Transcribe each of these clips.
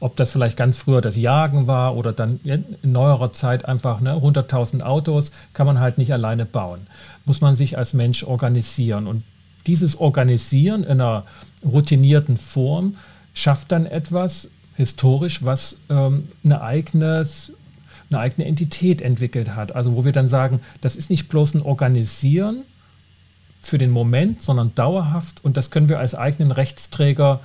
ob das vielleicht ganz früher das Jagen war oder dann in neuerer Zeit einfach ne, 100.000 Autos, kann man halt nicht alleine bauen. Muss man sich als Mensch organisieren. Und dieses Organisieren in einer routinierten Form schafft dann etwas historisch, was ähm, eine, eigenes, eine eigene Entität entwickelt hat. Also wo wir dann sagen, das ist nicht bloß ein Organisieren für den Moment, sondern dauerhaft und das können wir als eigenen Rechtsträger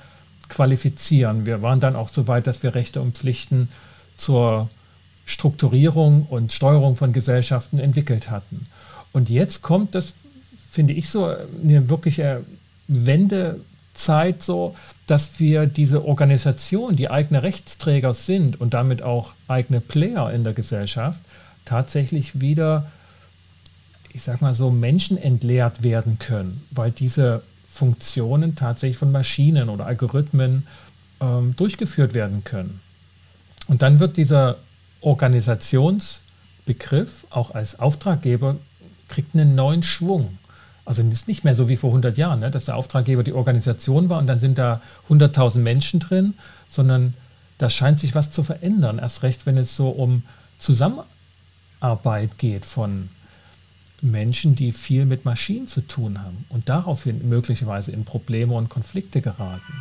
qualifizieren. Wir waren dann auch so weit, dass wir Rechte und Pflichten zur Strukturierung und Steuerung von Gesellschaften entwickelt hatten. Und jetzt kommt das, finde ich, so eine wirkliche Wendezeit so, dass wir diese Organisation, die eigene Rechtsträger sind und damit auch eigene Player in der Gesellschaft, tatsächlich wieder, ich sag mal so, menschenentleert werden können, weil diese Funktionen tatsächlich von Maschinen oder Algorithmen ähm, durchgeführt werden können. Und dann wird dieser Organisationsbegriff auch als Auftraggeber kriegt einen neuen Schwung. Also es ist nicht mehr so wie vor 100 Jahren, ne, dass der Auftraggeber die Organisation war und dann sind da 100.000 Menschen drin, sondern da scheint sich was zu verändern. Erst recht, wenn es so um Zusammenarbeit geht von Menschen, die viel mit Maschinen zu tun haben und daraufhin möglicherweise in Probleme und Konflikte geraten.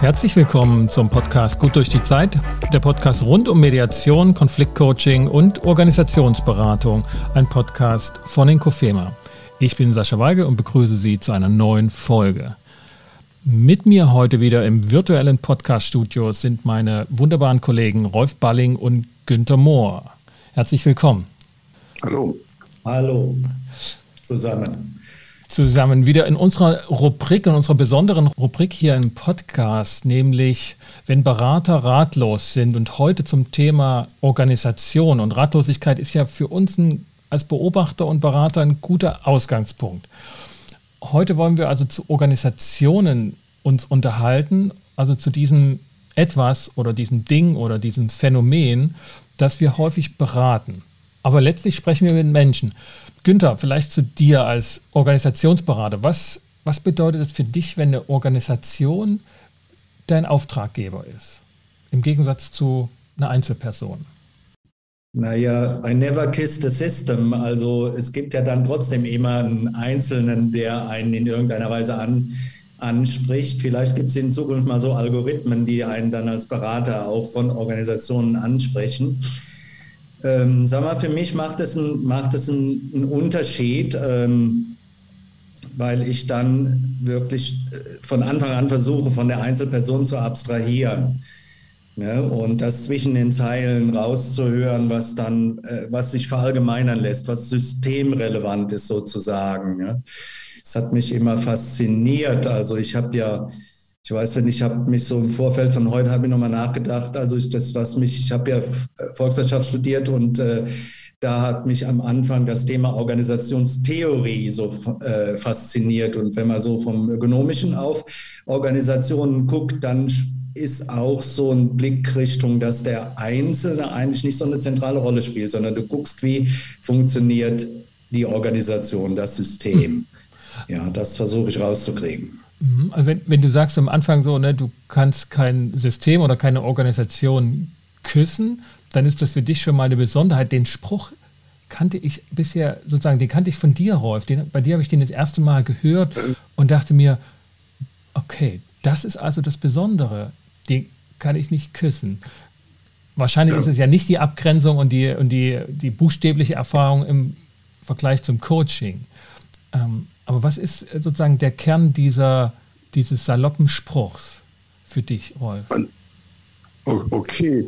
Herzlich willkommen zum Podcast Gut durch die Zeit, der Podcast rund um Mediation, Konfliktcoaching und Organisationsberatung, ein Podcast von Inkofema. Ich bin Sascha Weigel und begrüße Sie zu einer neuen Folge. Mit mir heute wieder im virtuellen Podcaststudio sind meine wunderbaren Kollegen Rolf Balling und Günter Mohr. Herzlich willkommen. Hallo. Hallo zusammen zusammen wieder in unserer Rubrik, in unserer besonderen Rubrik hier im Podcast, nämlich wenn Berater ratlos sind und heute zum Thema Organisation und Ratlosigkeit ist ja für uns ein, als Beobachter und Berater ein guter Ausgangspunkt. Heute wollen wir also zu Organisationen uns unterhalten, also zu diesem etwas oder diesem Ding oder diesem Phänomen, das wir häufig beraten. Aber letztlich sprechen wir mit Menschen. Günther, vielleicht zu dir als Organisationsberater. Was, was bedeutet es für dich, wenn eine Organisation dein Auftraggeber ist? Im Gegensatz zu einer Einzelperson. Naja, I never kiss the system. Also es gibt ja dann trotzdem immer einen Einzelnen, der einen in irgendeiner Weise an, anspricht. Vielleicht gibt es in Zukunft mal so Algorithmen, die einen dann als Berater auch von Organisationen ansprechen. Ähm, sag mal, für mich macht es, ein, macht es einen, einen Unterschied, ähm, weil ich dann wirklich äh, von Anfang an versuche, von der Einzelperson zu abstrahieren. Ne? Und das zwischen den Zeilen rauszuhören, was dann, äh, was sich verallgemeinern lässt, was systemrelevant ist sozusagen. Ne? Es hat mich immer fasziniert. Also ich habe ja ich weiß, wenn ich habe mich so im Vorfeld von heute habe ich nochmal nachgedacht. Also ich, das, was mich, ich habe ja Volkswirtschaft studiert und äh, da hat mich am Anfang das Thema Organisationstheorie so äh, fasziniert. Und wenn man so vom Ökonomischen auf Organisationen guckt, dann ist auch so ein Blick Richtung, dass der Einzelne eigentlich nicht so eine zentrale Rolle spielt, sondern du guckst, wie funktioniert die Organisation, das System. Ja, das versuche ich rauszukriegen. Mhm. Also wenn, wenn du sagst am Anfang so, ne, du kannst kein System oder keine Organisation küssen, dann ist das für dich schon mal eine Besonderheit. Den Spruch kannte ich bisher sozusagen, den kannte ich von dir, Rolf. Den, bei dir habe ich den das erste Mal gehört und dachte mir, okay, das ist also das Besondere. Den kann ich nicht küssen. Wahrscheinlich ja. ist es ja nicht die Abgrenzung und die, und die, die buchstäbliche Erfahrung im Vergleich zum Coaching. Ähm, aber was ist sozusagen der Kern dieser, dieses saloppen Spruchs für dich, Rolf? Okay.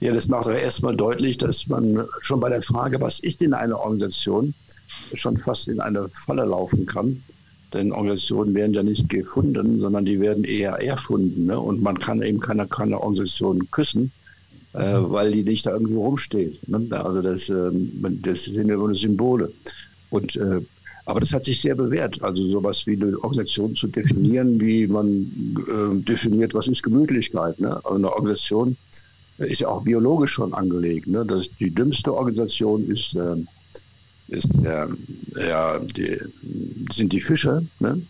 Ja, das macht aber erstmal deutlich, dass man schon bei der Frage, was ist denn eine Organisation, schon fast in eine Falle laufen kann. Denn Organisationen werden ja nicht gefunden, sondern die werden eher erfunden. Ne? Und man kann eben keine, keine Organisation küssen, äh, mhm. weil die nicht da irgendwie rumsteht. Ne? Also das, äh, das sind ja nur Symbole. Und äh, aber das hat sich sehr bewährt, also sowas wie eine Organisation zu definieren, wie man äh, definiert, was ist Gemütlichkeit. Ne? Also eine Organisation ist ja auch biologisch schon angelegt. Ne? Das, die dümmste Organisation ist, äh, ist äh, ja, die, sind die Fische. Ne?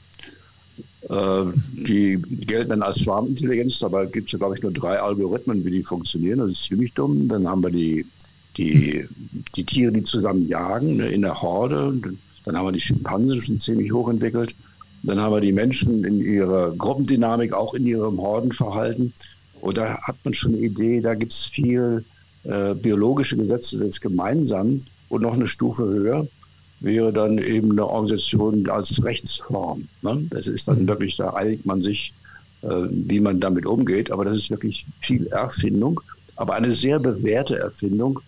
Äh, die gelten dann als Schwarmintelligenz, dabei gibt es ja, glaube ich, nur drei Algorithmen, wie die funktionieren. Das ist ziemlich dumm. Dann haben wir die, die, die Tiere, die zusammen jagen ne, in der Horde. Dann haben wir die Schimpansen schon ziemlich hoch entwickelt. Dann haben wir die Menschen in ihrer Gruppendynamik, auch in ihrem Hordenverhalten. Und da hat man schon eine Idee, da gibt es viel äh, biologische Gesetze des Gemeinsamen und noch eine Stufe höher wäre dann eben eine Organisation als Rechtsform. Ne? Das ist dann wirklich, da einigt man sich, äh, wie man damit umgeht. Aber das ist wirklich viel Erfindung, aber eine sehr bewährte Erfindung.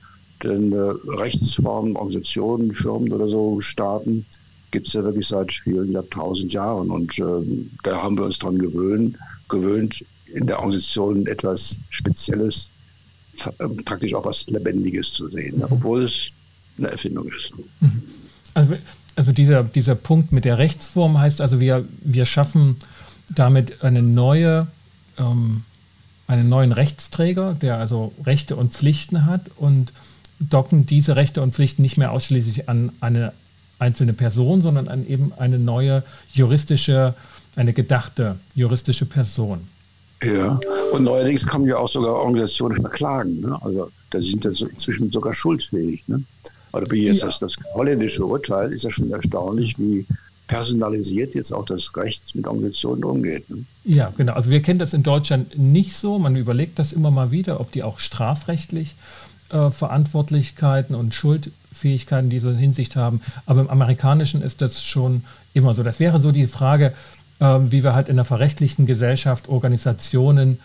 Denn äh, Rechtsformen, Organisationen, Firmen oder so, Staaten gibt es ja wirklich seit vielen Jahrtausend Jahren. Und äh, da haben wir uns daran gewöhnt, gewöhnt, in der Organisation etwas Spezielles, äh, praktisch auch was Lebendiges zu sehen, mhm. obwohl es eine Erfindung ist. Mhm. Also, also dieser, dieser Punkt mit der Rechtsform heißt also, wir, wir schaffen damit eine neue, ähm, einen neuen Rechtsträger, der also Rechte und Pflichten hat und docken diese Rechte und Pflichten nicht mehr ausschließlich an eine einzelne Person, sondern an eben eine neue juristische, eine gedachte juristische Person. Ja, und neuerdings kann man ja auch sogar Organisationen verklagen. Ne? Also da sind ja inzwischen sogar schuldfähig. Ne? Also wie jetzt ja. das, das holländische Urteil ist ja schon erstaunlich, wie personalisiert jetzt auch das Recht mit Organisationen umgeht. Ne? Ja, genau. Also wir kennen das in Deutschland nicht so. Man überlegt das immer mal wieder, ob die auch strafrechtlich äh, Verantwortlichkeiten und Schuldfähigkeiten in dieser Hinsicht haben. Aber im Amerikanischen ist das schon immer so. Das wäre so die Frage, äh, wie wir halt in einer verrechtlichten Gesellschaft Organisationen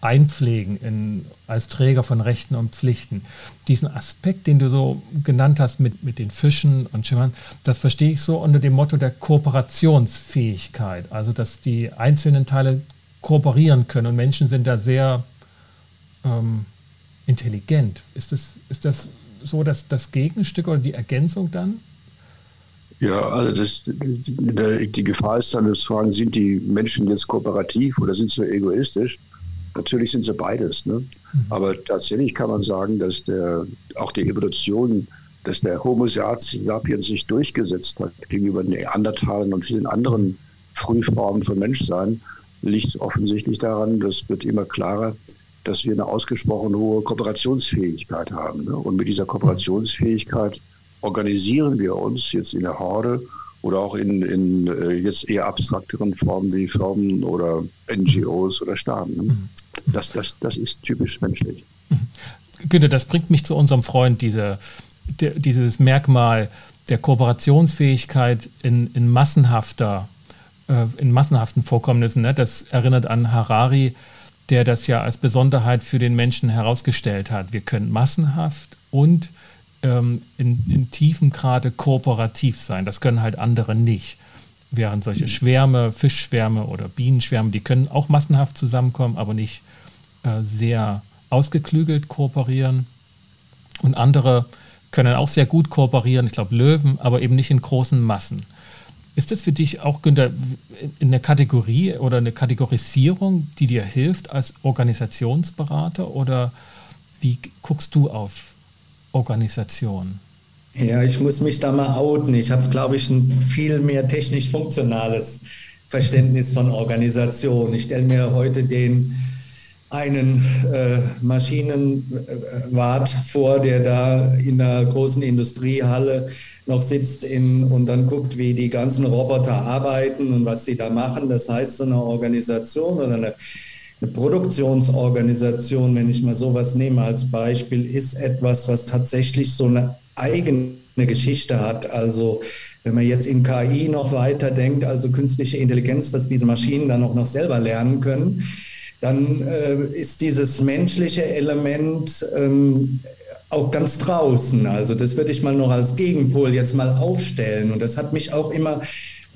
einpflegen in, als Träger von Rechten und Pflichten. Diesen Aspekt, den du so genannt hast mit, mit den Fischen und Schimmern, das verstehe ich so unter dem Motto der Kooperationsfähigkeit. Also, dass die einzelnen Teile kooperieren können und Menschen sind da sehr ähm, intelligent. Ist das, ist das so dass das Gegenstück oder die Ergänzung dann? Ja, also das, die Gefahr ist dann, dass fragen, sind die Menschen jetzt kooperativ oder sind sie egoistisch? Natürlich sind sie beides. Ne? Mhm. Aber tatsächlich kann man sagen, dass der, auch die Evolution, dass der Homo sapiens sich durchgesetzt hat gegenüber den Neandertalern und vielen anderen Frühformen von Menschsein, liegt offensichtlich daran, das wird immer klarer, dass wir eine ausgesprochen hohe Kooperationsfähigkeit haben. Ne? Und mit dieser Kooperationsfähigkeit organisieren wir uns jetzt in der Horde oder auch in, in äh, jetzt eher abstrakteren Formen wie Firmen oder NGOs oder Staaten. Ne? Mhm. Das, das, das ist typisch menschlich. Mhm. Günther, das bringt mich zu unserem Freund, diese, der, dieses Merkmal der Kooperationsfähigkeit in, in massenhafter, äh, in massenhaften Vorkommnissen. Ne? Das erinnert an Harari, der das ja als Besonderheit für den Menschen herausgestellt hat. Wir können massenhaft und ähm, in, in tiefem Grade kooperativ sein. Das können halt andere nicht. Während solche Schwärme, Fischschwärme oder Bienenschwärme, die können auch massenhaft zusammenkommen, aber nicht äh, sehr ausgeklügelt kooperieren. Und andere können auch sehr gut kooperieren, ich glaube Löwen, aber eben nicht in großen Massen. Ist das für dich auch, Günther, eine Kategorie oder eine Kategorisierung, die dir hilft als Organisationsberater oder wie guckst du auf Organisation? Ja, ich muss mich da mal outen. Ich habe, glaube ich, ein viel mehr technisch-funktionales Verständnis von Organisation. Ich stelle mir heute den einen äh, Maschinenwart vor, der da in einer großen Industriehalle noch sitzt in, und dann guckt, wie die ganzen Roboter arbeiten und was sie da machen. Das heißt, so eine Organisation oder eine eine Produktionsorganisation, wenn ich mal sowas nehme als Beispiel, ist etwas, was tatsächlich so eine eigene Geschichte hat. Also wenn man jetzt in KI noch weiter denkt, also künstliche Intelligenz, dass diese Maschinen dann auch noch selber lernen können, dann äh, ist dieses menschliche Element ähm, auch ganz draußen. Also das würde ich mal noch als Gegenpol jetzt mal aufstellen. Und das hat mich auch immer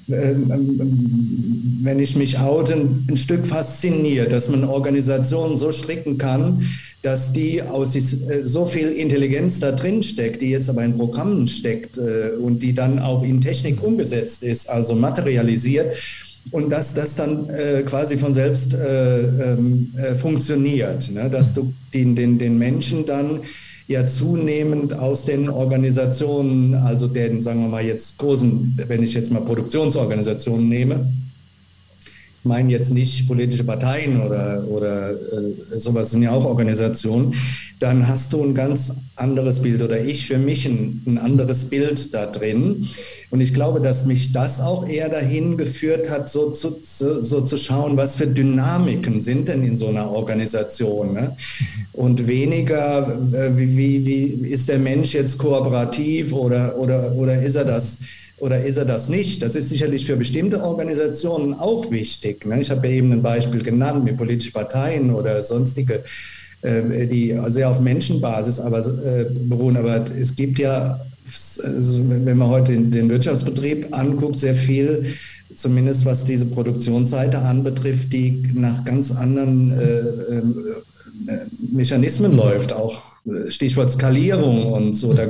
ähm, ähm, wenn ich mich oute, ein Stück fasziniert, dass man Organisationen so stricken kann, dass die aus äh, so viel Intelligenz da drin steckt, die jetzt aber in Programmen steckt äh, und die dann auch in Technik umgesetzt ist, also materialisiert und dass das dann äh, quasi von selbst äh, ähm, äh, funktioniert, ne? dass du den, den, den Menschen dann ja zunehmend aus den Organisationen, also den, sagen wir mal jetzt großen, wenn ich jetzt mal Produktionsorganisationen nehme, meine jetzt nicht politische Parteien oder, oder äh, sowas sind ja auch Organisationen, dann hast du ein ganz anderes Bild oder ich für mich ein, ein anderes Bild da drin. Und ich glaube, dass mich das auch eher dahin geführt hat, so zu, so, so zu schauen, was für Dynamiken sind denn in so einer Organisation. Ne? Und weniger, äh, wie, wie, wie ist der Mensch jetzt kooperativ oder, oder, oder ist er das? Oder ist er das nicht? Das ist sicherlich für bestimmte Organisationen auch wichtig. Ne? Ich habe ja eben ein Beispiel genannt mit politischen Parteien oder sonstige, äh, die sehr auf Menschenbasis aber, äh, beruhen. Aber es gibt ja, also wenn man heute den Wirtschaftsbetrieb anguckt, sehr viel, zumindest was diese Produktionsseite anbetrifft, die nach ganz anderen äh, Mechanismen läuft. Auch Stichwort Skalierung und so. Da,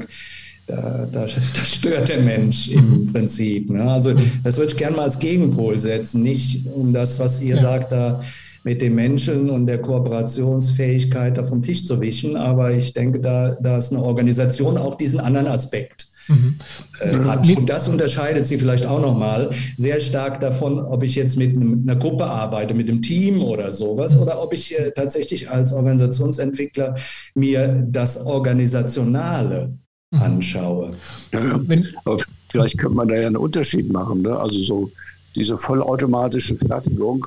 da, da, da, stört der Mensch im mhm. Prinzip. Ne? Also das würde ich gerne mal als Gegenpol setzen, nicht um das, was ihr ja. sagt, da mit den Menschen und der Kooperationsfähigkeit da vom Tisch zu wischen, aber ich denke, da, da ist eine Organisation auch diesen anderen Aspekt. Mhm. Äh, hat. Und das unterscheidet sie vielleicht auch nochmal sehr stark davon, ob ich jetzt mit einer Gruppe arbeite, mit einem Team oder sowas, oder ob ich äh, tatsächlich als Organisationsentwickler mir das Organisationale Mhm. Anschaue. Ja, aber vielleicht könnte man da ja einen Unterschied machen. Ne? Also so diese vollautomatische Fertigung,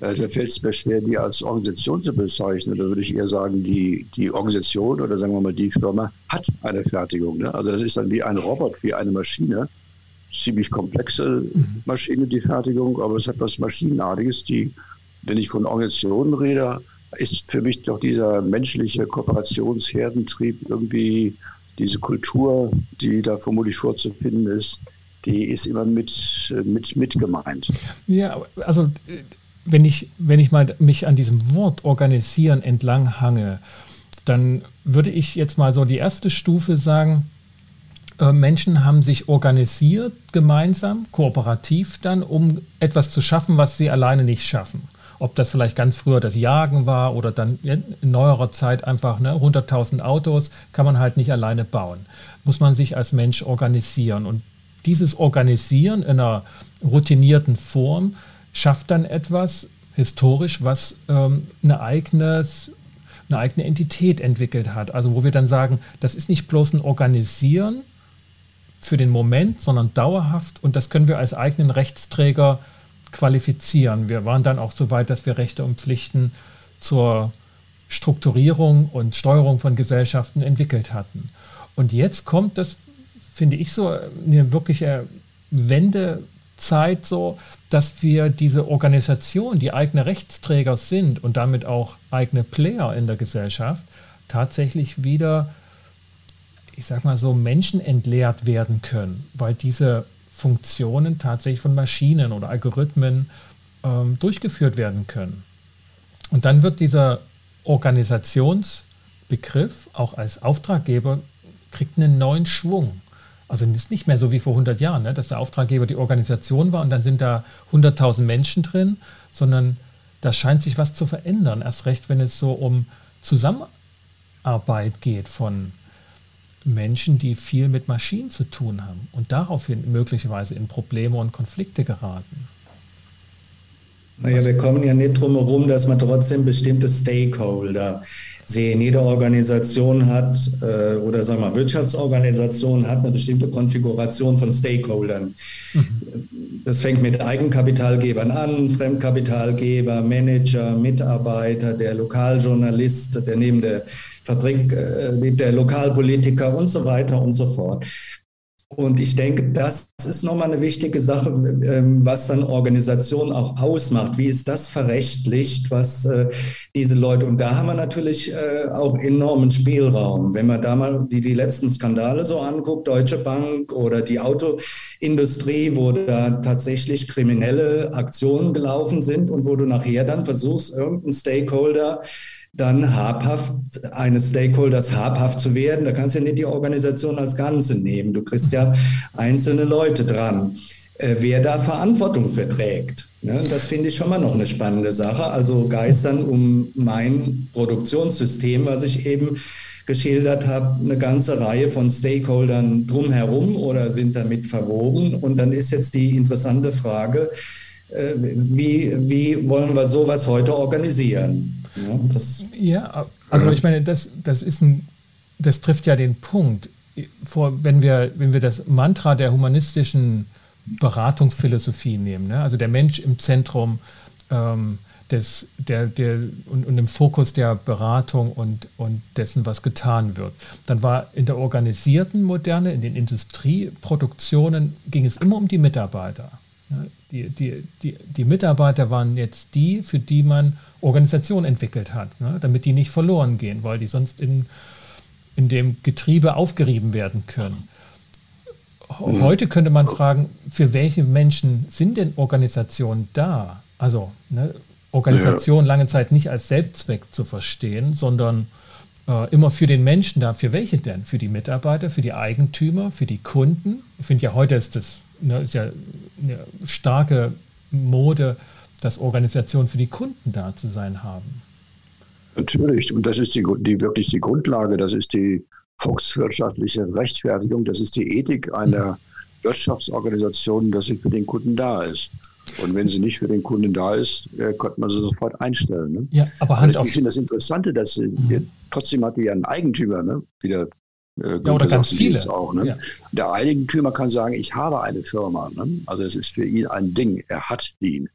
äh, da fällt es mir schwer, die als Organisation zu bezeichnen. Da würde ich eher sagen, die, die Organisation oder sagen wir mal die Firma hat eine Fertigung. Ne? Also das ist dann wie ein Robot, wie eine Maschine. Ziemlich komplexe mhm. Maschine, die Fertigung, aber es hat was Maschinenartiges, die, wenn ich von Organisationen rede, ist für mich doch dieser menschliche Kooperationsherdentrieb irgendwie diese Kultur, die da vermutlich vorzufinden ist, die ist immer mit, mit, mit gemeint. Ja, also wenn ich, wenn ich mal mich an diesem Wort organisieren entlang hange, dann würde ich jetzt mal so die erste Stufe sagen, äh, Menschen haben sich organisiert gemeinsam, kooperativ dann, um etwas zu schaffen, was sie alleine nicht schaffen. Ob das vielleicht ganz früher das Jagen war oder dann in neuerer Zeit einfach ne, 100.000 Autos, kann man halt nicht alleine bauen. Muss man sich als Mensch organisieren. Und dieses Organisieren in einer routinierten Form schafft dann etwas historisch, was ähm, eine, eigenes, eine eigene Entität entwickelt hat. Also wo wir dann sagen, das ist nicht bloß ein Organisieren für den Moment, sondern dauerhaft und das können wir als eigenen Rechtsträger qualifizieren. Wir waren dann auch so weit, dass wir Rechte und Pflichten zur Strukturierung und Steuerung von Gesellschaften entwickelt hatten. Und jetzt kommt das, finde ich, so eine wirkliche Wendezeit so, dass wir diese Organisation, die eigene Rechtsträger sind und damit auch eigene Player in der Gesellschaft, tatsächlich wieder, ich sag mal so, menschenentleert werden können, weil diese Funktionen tatsächlich von Maschinen oder Algorithmen ähm, durchgeführt werden können. Und dann wird dieser Organisationsbegriff auch als Auftraggeber kriegt einen neuen Schwung. Also ist nicht mehr so wie vor 100 Jahren, ne, dass der Auftraggeber die Organisation war und dann sind da 100.000 Menschen drin, sondern da scheint sich was zu verändern. Erst recht, wenn es so um Zusammenarbeit geht von Menschen, die viel mit Maschinen zu tun haben und daraufhin möglicherweise in Probleme und Konflikte geraten. Naja, wir kommen ja nicht drum herum, dass man trotzdem bestimmte Stakeholder sehen. Jede Organisation hat äh, oder sagen wir mal Wirtschaftsorganisation hat eine bestimmte Konfiguration von Stakeholdern. Mhm. Das fängt mit Eigenkapitalgebern an, Fremdkapitalgeber, Manager, Mitarbeiter, der Lokaljournalist, der neben der Fabrik, äh, der Lokalpolitiker und so weiter und so fort. Und ich denke, das ist nochmal eine wichtige Sache, ähm, was dann Organisation auch ausmacht. Wie ist das verrechtlicht, was äh, diese Leute, und da haben wir natürlich äh, auch enormen Spielraum. Wenn man da mal die, die letzten Skandale so anguckt, Deutsche Bank oder die Autoindustrie, wo da tatsächlich kriminelle Aktionen gelaufen sind und wo du nachher dann versuchst, irgendeinen Stakeholder dann habhaft, eines Stakeholders habhaft zu werden. Da kannst du ja nicht die Organisation als Ganze nehmen. Du kriegst ja einzelne Leute dran. Äh, wer da Verantwortung verträgt. Ne? Das finde ich schon mal noch eine spannende Sache. Also geistern um mein Produktionssystem, was ich eben geschildert habe, eine ganze Reihe von Stakeholdern drumherum oder sind damit verwoben. Und dann ist jetzt die interessante Frage, äh, wie, wie wollen wir sowas heute organisieren? Ja, das, ja also ich meine, das, das ist ein, das trifft ja den Punkt. Vor, wenn, wir, wenn wir das Mantra der humanistischen Beratungsphilosophie nehmen, ne? also der Mensch im Zentrum ähm, des, der, der, und, und, im Fokus der Beratung und, und dessen, was getan wird. Dann war in der organisierten Moderne, in den Industrieproduktionen, ging es immer um die Mitarbeiter. Die, die, die, die Mitarbeiter waren jetzt die, für die man Organisation entwickelt hat, ne? damit die nicht verloren gehen, weil die sonst in, in dem Getriebe aufgerieben werden können. Mhm. Heute könnte man fragen, für welche Menschen sind denn Organisationen da? Also ne, Organisation ja. lange Zeit nicht als Selbstzweck zu verstehen, sondern äh, immer für den Menschen da. Für welche denn? Für die Mitarbeiter, für die Eigentümer, für die Kunden? Ich finde ja, heute ist das ne, ist ja eine starke Mode, dass Organisationen für die Kunden da zu sein haben. Natürlich, und das ist die, die wirklich die Grundlage, das ist die volkswirtschaftliche Rechtfertigung, das ist die Ethik einer mhm. Wirtschaftsorganisation, dass sie für den Kunden da ist. Und wenn sie nicht für den Kunden da ist, äh, konnte man sie sofort einstellen. Ne? Ja, aber Hand auf. Ich finde das Interessante, dass sie, mhm. trotzdem hat die ja einen Eigentümer, ne? wieder äh, ja, oder ganz viele. Auch, ne? ja. Der Eigentümer kann sagen, ich habe eine Firma. Ne? Also es ist für ihn ein Ding, er hat die.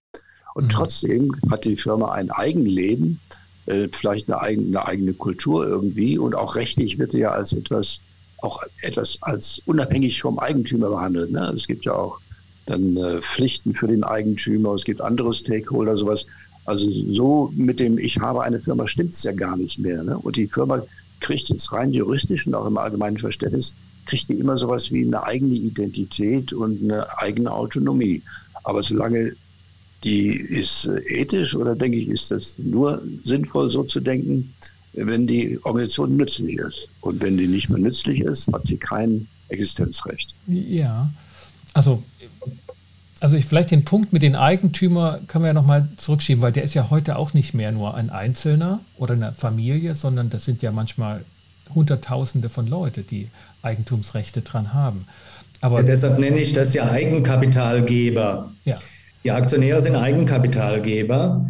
Und mhm. trotzdem hat die Firma ein Eigenleben, äh, vielleicht eine eigene, eine eigene Kultur irgendwie und auch rechtlich wird sie ja als etwas, auch etwas als unabhängig vom Eigentümer behandelt. Ne? Es gibt ja auch dann äh, Pflichten für den Eigentümer, es gibt andere Stakeholder, sowas. Also so mit dem Ich habe eine Firma stimmt es ja gar nicht mehr. Ne? Und die Firma kriegt jetzt rein juristisch und auch im allgemeinen Verständnis, kriegt die immer sowas wie eine eigene Identität und eine eigene Autonomie. Aber solange die ist äh, ethisch oder denke ich, ist das nur sinnvoll so zu denken, wenn die Organisation nützlich ist. Und wenn die nicht mehr nützlich ist, hat sie kein Existenzrecht. Ja, also also ich, vielleicht den Punkt mit den Eigentümern können wir ja nochmal zurückschieben, weil der ist ja heute auch nicht mehr nur ein Einzelner oder eine Familie, sondern das sind ja manchmal Hunderttausende von Leuten, die Eigentumsrechte dran haben. Aber ja, deshalb nenne ich das ja Eigenkapitalgeber. Ja. Die Aktionäre sind Eigenkapitalgeber.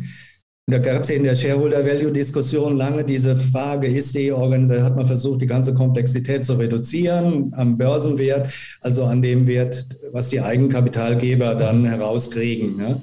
Da gab es in der Shareholder-Value-Diskussion lange diese Frage, ist die Organisation, hat man versucht, die ganze Komplexität zu reduzieren am Börsenwert, also an dem Wert, was die Eigenkapitalgeber dann herauskriegen. Ne?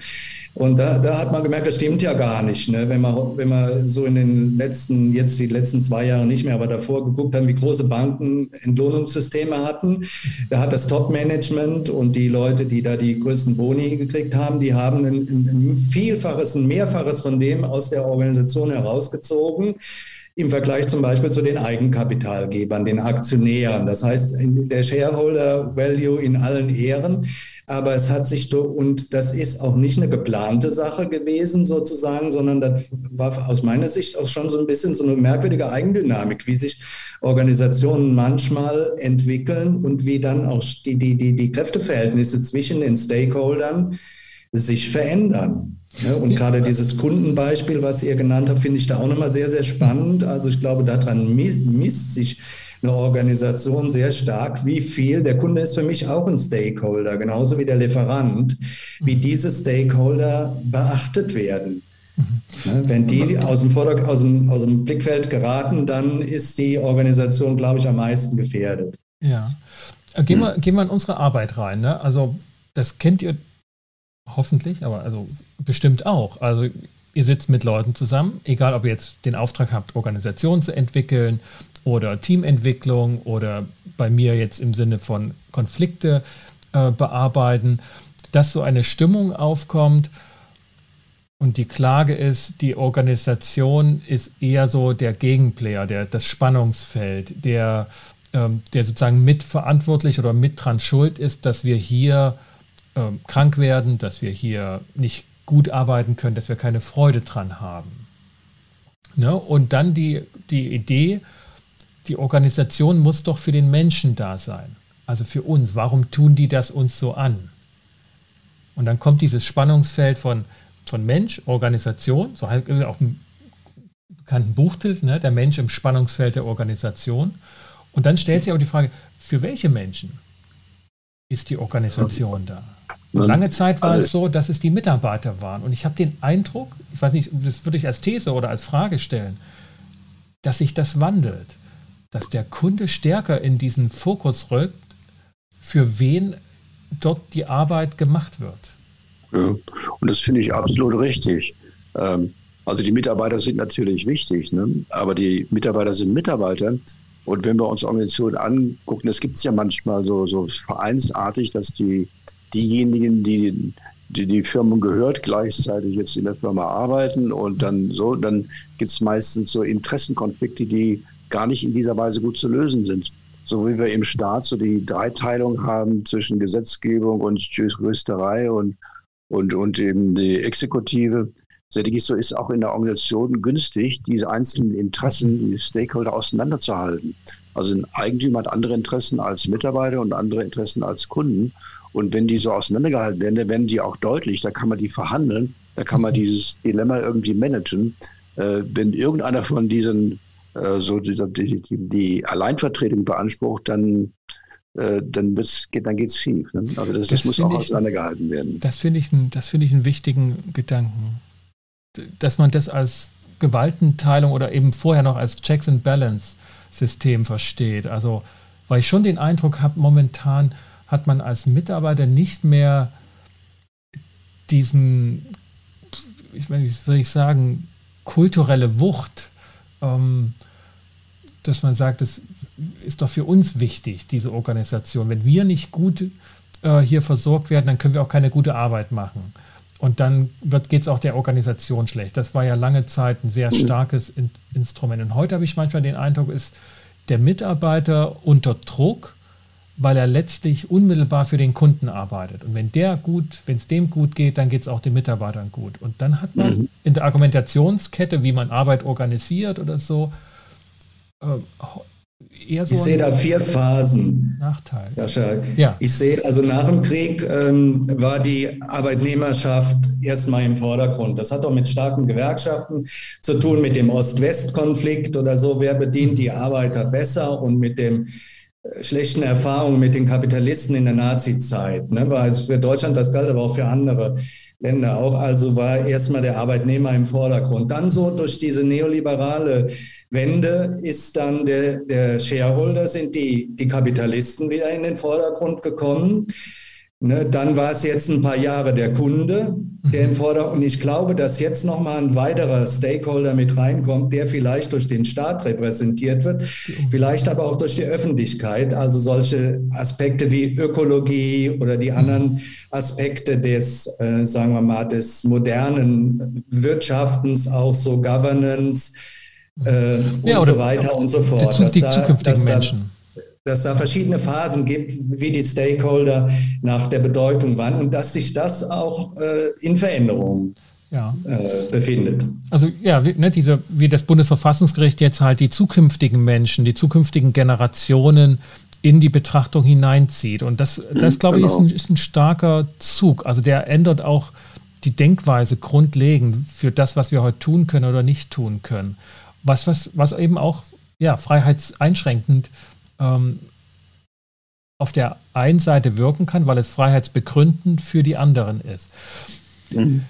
Und da, da, hat man gemerkt, das stimmt ja gar nicht. Ne? Wenn, man, wenn man so in den letzten, jetzt die letzten zwei Jahre nicht mehr, aber davor geguckt haben, wie große Banken Entlohnungssysteme hatten, da hat das Top-Management und die Leute, die da die größten Boni gekriegt haben, die haben ein, ein Vielfaches, ein Mehrfaches von dem aus der Organisation herausgezogen im Vergleich zum Beispiel zu den Eigenkapitalgebern, den Aktionären. Das heißt, der Shareholder Value in allen Ehren. Aber es hat sich, und das ist auch nicht eine geplante Sache gewesen sozusagen, sondern das war aus meiner Sicht auch schon so ein bisschen so eine merkwürdige Eigendynamik, wie sich Organisationen manchmal entwickeln und wie dann auch die, die, die, die Kräfteverhältnisse zwischen den Stakeholdern sich verändern. Und gerade dieses Kundenbeispiel, was ihr genannt habt, finde ich da auch nochmal sehr, sehr spannend. Also ich glaube, daran misst sich eine Organisation sehr stark, wie viel, der Kunde ist für mich auch ein Stakeholder, genauso wie der Lieferant, wie diese Stakeholder beachtet werden. Mhm. Wenn die aus dem, Vorder aus, dem, aus dem Blickfeld geraten, dann ist die Organisation, glaube ich, am meisten gefährdet. Ja. Äh, gehen wir, gehen wir in unsere Arbeit rein. Ne? Also das kennt ihr hoffentlich, aber also bestimmt auch. Also ihr sitzt mit Leuten zusammen, egal ob ihr jetzt den Auftrag habt, Organisationen zu entwickeln oder Teamentwicklung oder bei mir jetzt im Sinne von Konflikte äh, bearbeiten, dass so eine Stimmung aufkommt und die Klage ist, die Organisation ist eher so der Gegenplayer, der, das Spannungsfeld, der, ähm, der sozusagen mitverantwortlich oder mit dran schuld ist, dass wir hier ähm, krank werden, dass wir hier nicht gut arbeiten können, dass wir keine Freude dran haben. Ne? Und dann die, die Idee, die Organisation muss doch für den Menschen da sein. Also für uns. Warum tun die das uns so an? Und dann kommt dieses Spannungsfeld von, von Mensch, Organisation, so halt auch im bekannten Buchtitel, ne, der Mensch im Spannungsfeld der Organisation. Und dann stellt sich auch die Frage, für welche Menschen ist die Organisation da? Lange Zeit war also, es so, dass es die Mitarbeiter waren. Und ich habe den Eindruck, ich weiß nicht, das würde ich als These oder als Frage stellen, dass sich das wandelt, dass der Kunde stärker in diesen Fokus rückt, für wen dort die Arbeit gemacht wird. Ja, und das finde ich absolut richtig. Ähm, also die Mitarbeiter sind natürlich wichtig, ne? aber die Mitarbeiter sind Mitarbeiter. Und wenn wir uns Organisationen angucken, das gibt es ja manchmal so, so vereinsartig, dass die, diejenigen, die die, die Firmen gehört, gleichzeitig jetzt in der Firma arbeiten und dann so, dann gibt es meistens so Interessenkonflikte, die gar nicht in dieser Weise gut zu lösen sind. So wie wir im Staat so die Dreiteilung haben zwischen Gesetzgebung und Juristerei und, und, und eben die Exekutive, so ist auch in der Organisation günstig, diese einzelnen Interessen, die Stakeholder auseinanderzuhalten. Also ein Eigentümer hat andere Interessen als Mitarbeiter und andere Interessen als Kunden. Und wenn die so auseinandergehalten werden, dann werden die auch deutlich, da kann man die verhandeln, da kann man mhm. dieses Dilemma irgendwie managen. Äh, wenn irgendeiner von diesen, äh, so dieser, die, die, Alleinvertretung beansprucht, dann äh, dann, dann geht es schief. Ne? Also das, das, das muss auch ich, auseinandergehalten werden. Das finde ich, das find ich einen wichtigen Gedanken dass man das als Gewaltenteilung oder eben vorher noch als Checks and Balance System versteht. Also, weil ich schon den Eindruck habe, momentan hat man als Mitarbeiter nicht mehr diesen, ich will ich sagen, kulturelle Wucht, ähm, dass man sagt, das ist doch für uns wichtig, diese Organisation. Wenn wir nicht gut äh, hier versorgt werden, dann können wir auch keine gute Arbeit machen. Und dann geht es auch der Organisation schlecht. Das war ja lange Zeit ein sehr starkes in Instrument. Und heute habe ich manchmal den Eindruck, ist der Mitarbeiter unter Druck, weil er letztlich unmittelbar für den Kunden arbeitet. Und wenn der gut, wenn es dem gut geht, dann geht es auch den Mitarbeitern gut. Und dann hat man mhm. in der Argumentationskette, wie man Arbeit organisiert oder so, äh, eher so. Ich sehe da vier Phasen. Nachteil. Sascha. Ja. Ich sehe, also nach dem Krieg ähm, war die Arbeitnehmerschaft erstmal im Vordergrund. Das hat auch mit starken Gewerkschaften zu tun, mit dem Ost-West-Konflikt oder so. Wer bedient die Arbeiter besser und mit dem schlechten Erfahrungen mit den Kapitalisten in der Nazi-Zeit. Ne? War also für Deutschland das galt, aber auch für andere. Länder auch. Also war erstmal der Arbeitnehmer im Vordergrund. Dann so durch diese neoliberale Wende ist dann der, der Shareholder, sind die, die Kapitalisten wieder in den Vordergrund gekommen. Ne, dann war es jetzt ein paar Jahre der Kunde, der im Vordergrund. Und ich glaube, dass jetzt nochmal ein weiterer Stakeholder mit reinkommt, der vielleicht durch den Staat repräsentiert wird, vielleicht aber auch durch die Öffentlichkeit. Also solche Aspekte wie Ökologie oder die anderen Aspekte des, äh, sagen wir mal, des modernen Wirtschaftens, auch so Governance äh, ja, und so weiter und so fort. Die, die zukünftigen da, Menschen dass da verschiedene Phasen gibt, wie die Stakeholder nach der Bedeutung waren und dass sich das auch äh, in Veränderung ja. äh, befindet. Also ja, wie, ne, diese, wie das Bundesverfassungsgericht jetzt halt die zukünftigen Menschen, die zukünftigen Generationen in die Betrachtung hineinzieht. Und das, das glaube genau. ich, ist ein, ist ein starker Zug. Also der ändert auch die Denkweise grundlegend für das, was wir heute tun können oder nicht tun können. Was, was, was eben auch ja, freiheitseinschränkend ähm, auf der einen Seite wirken kann, weil es freiheitsbegründend für die anderen ist. Mhm.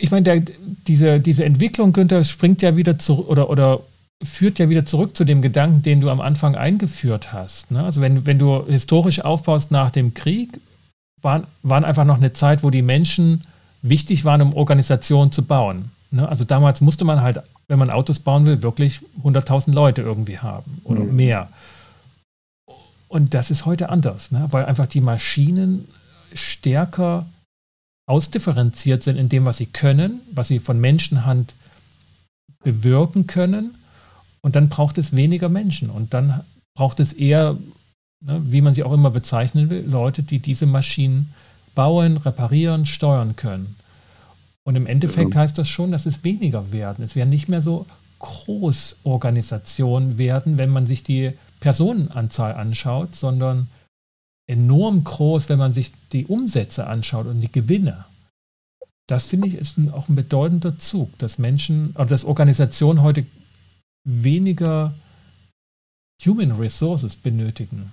Ich meine, der, diese, diese Entwicklung, Günther, springt ja wieder zurück oder, oder führt ja wieder zurück zu dem Gedanken, den du am Anfang eingeführt hast. Ne? Also wenn, wenn du historisch aufbaust nach dem Krieg, waren, waren einfach noch eine Zeit, wo die Menschen wichtig waren, um Organisationen zu bauen. Ne? Also damals musste man halt, wenn man Autos bauen will, wirklich 100.000 Leute irgendwie haben oder mhm. mehr. Und das ist heute anders, ne? weil einfach die Maschinen stärker ausdifferenziert sind in dem, was sie können, was sie von Menschenhand bewirken können. Und dann braucht es weniger Menschen. Und dann braucht es eher, ne, wie man sie auch immer bezeichnen will, Leute, die diese Maschinen bauen, reparieren, steuern können. Und im Endeffekt ja. heißt das schon, dass es weniger werden. Es werden nicht mehr so Großorganisationen werden, wenn man sich die Personenanzahl anschaut, sondern enorm groß, wenn man sich die Umsätze anschaut und die Gewinne. Das finde ich ist ein, auch ein bedeutender Zug, dass Menschen oder dass Organisationen heute weniger Human Resources benötigen.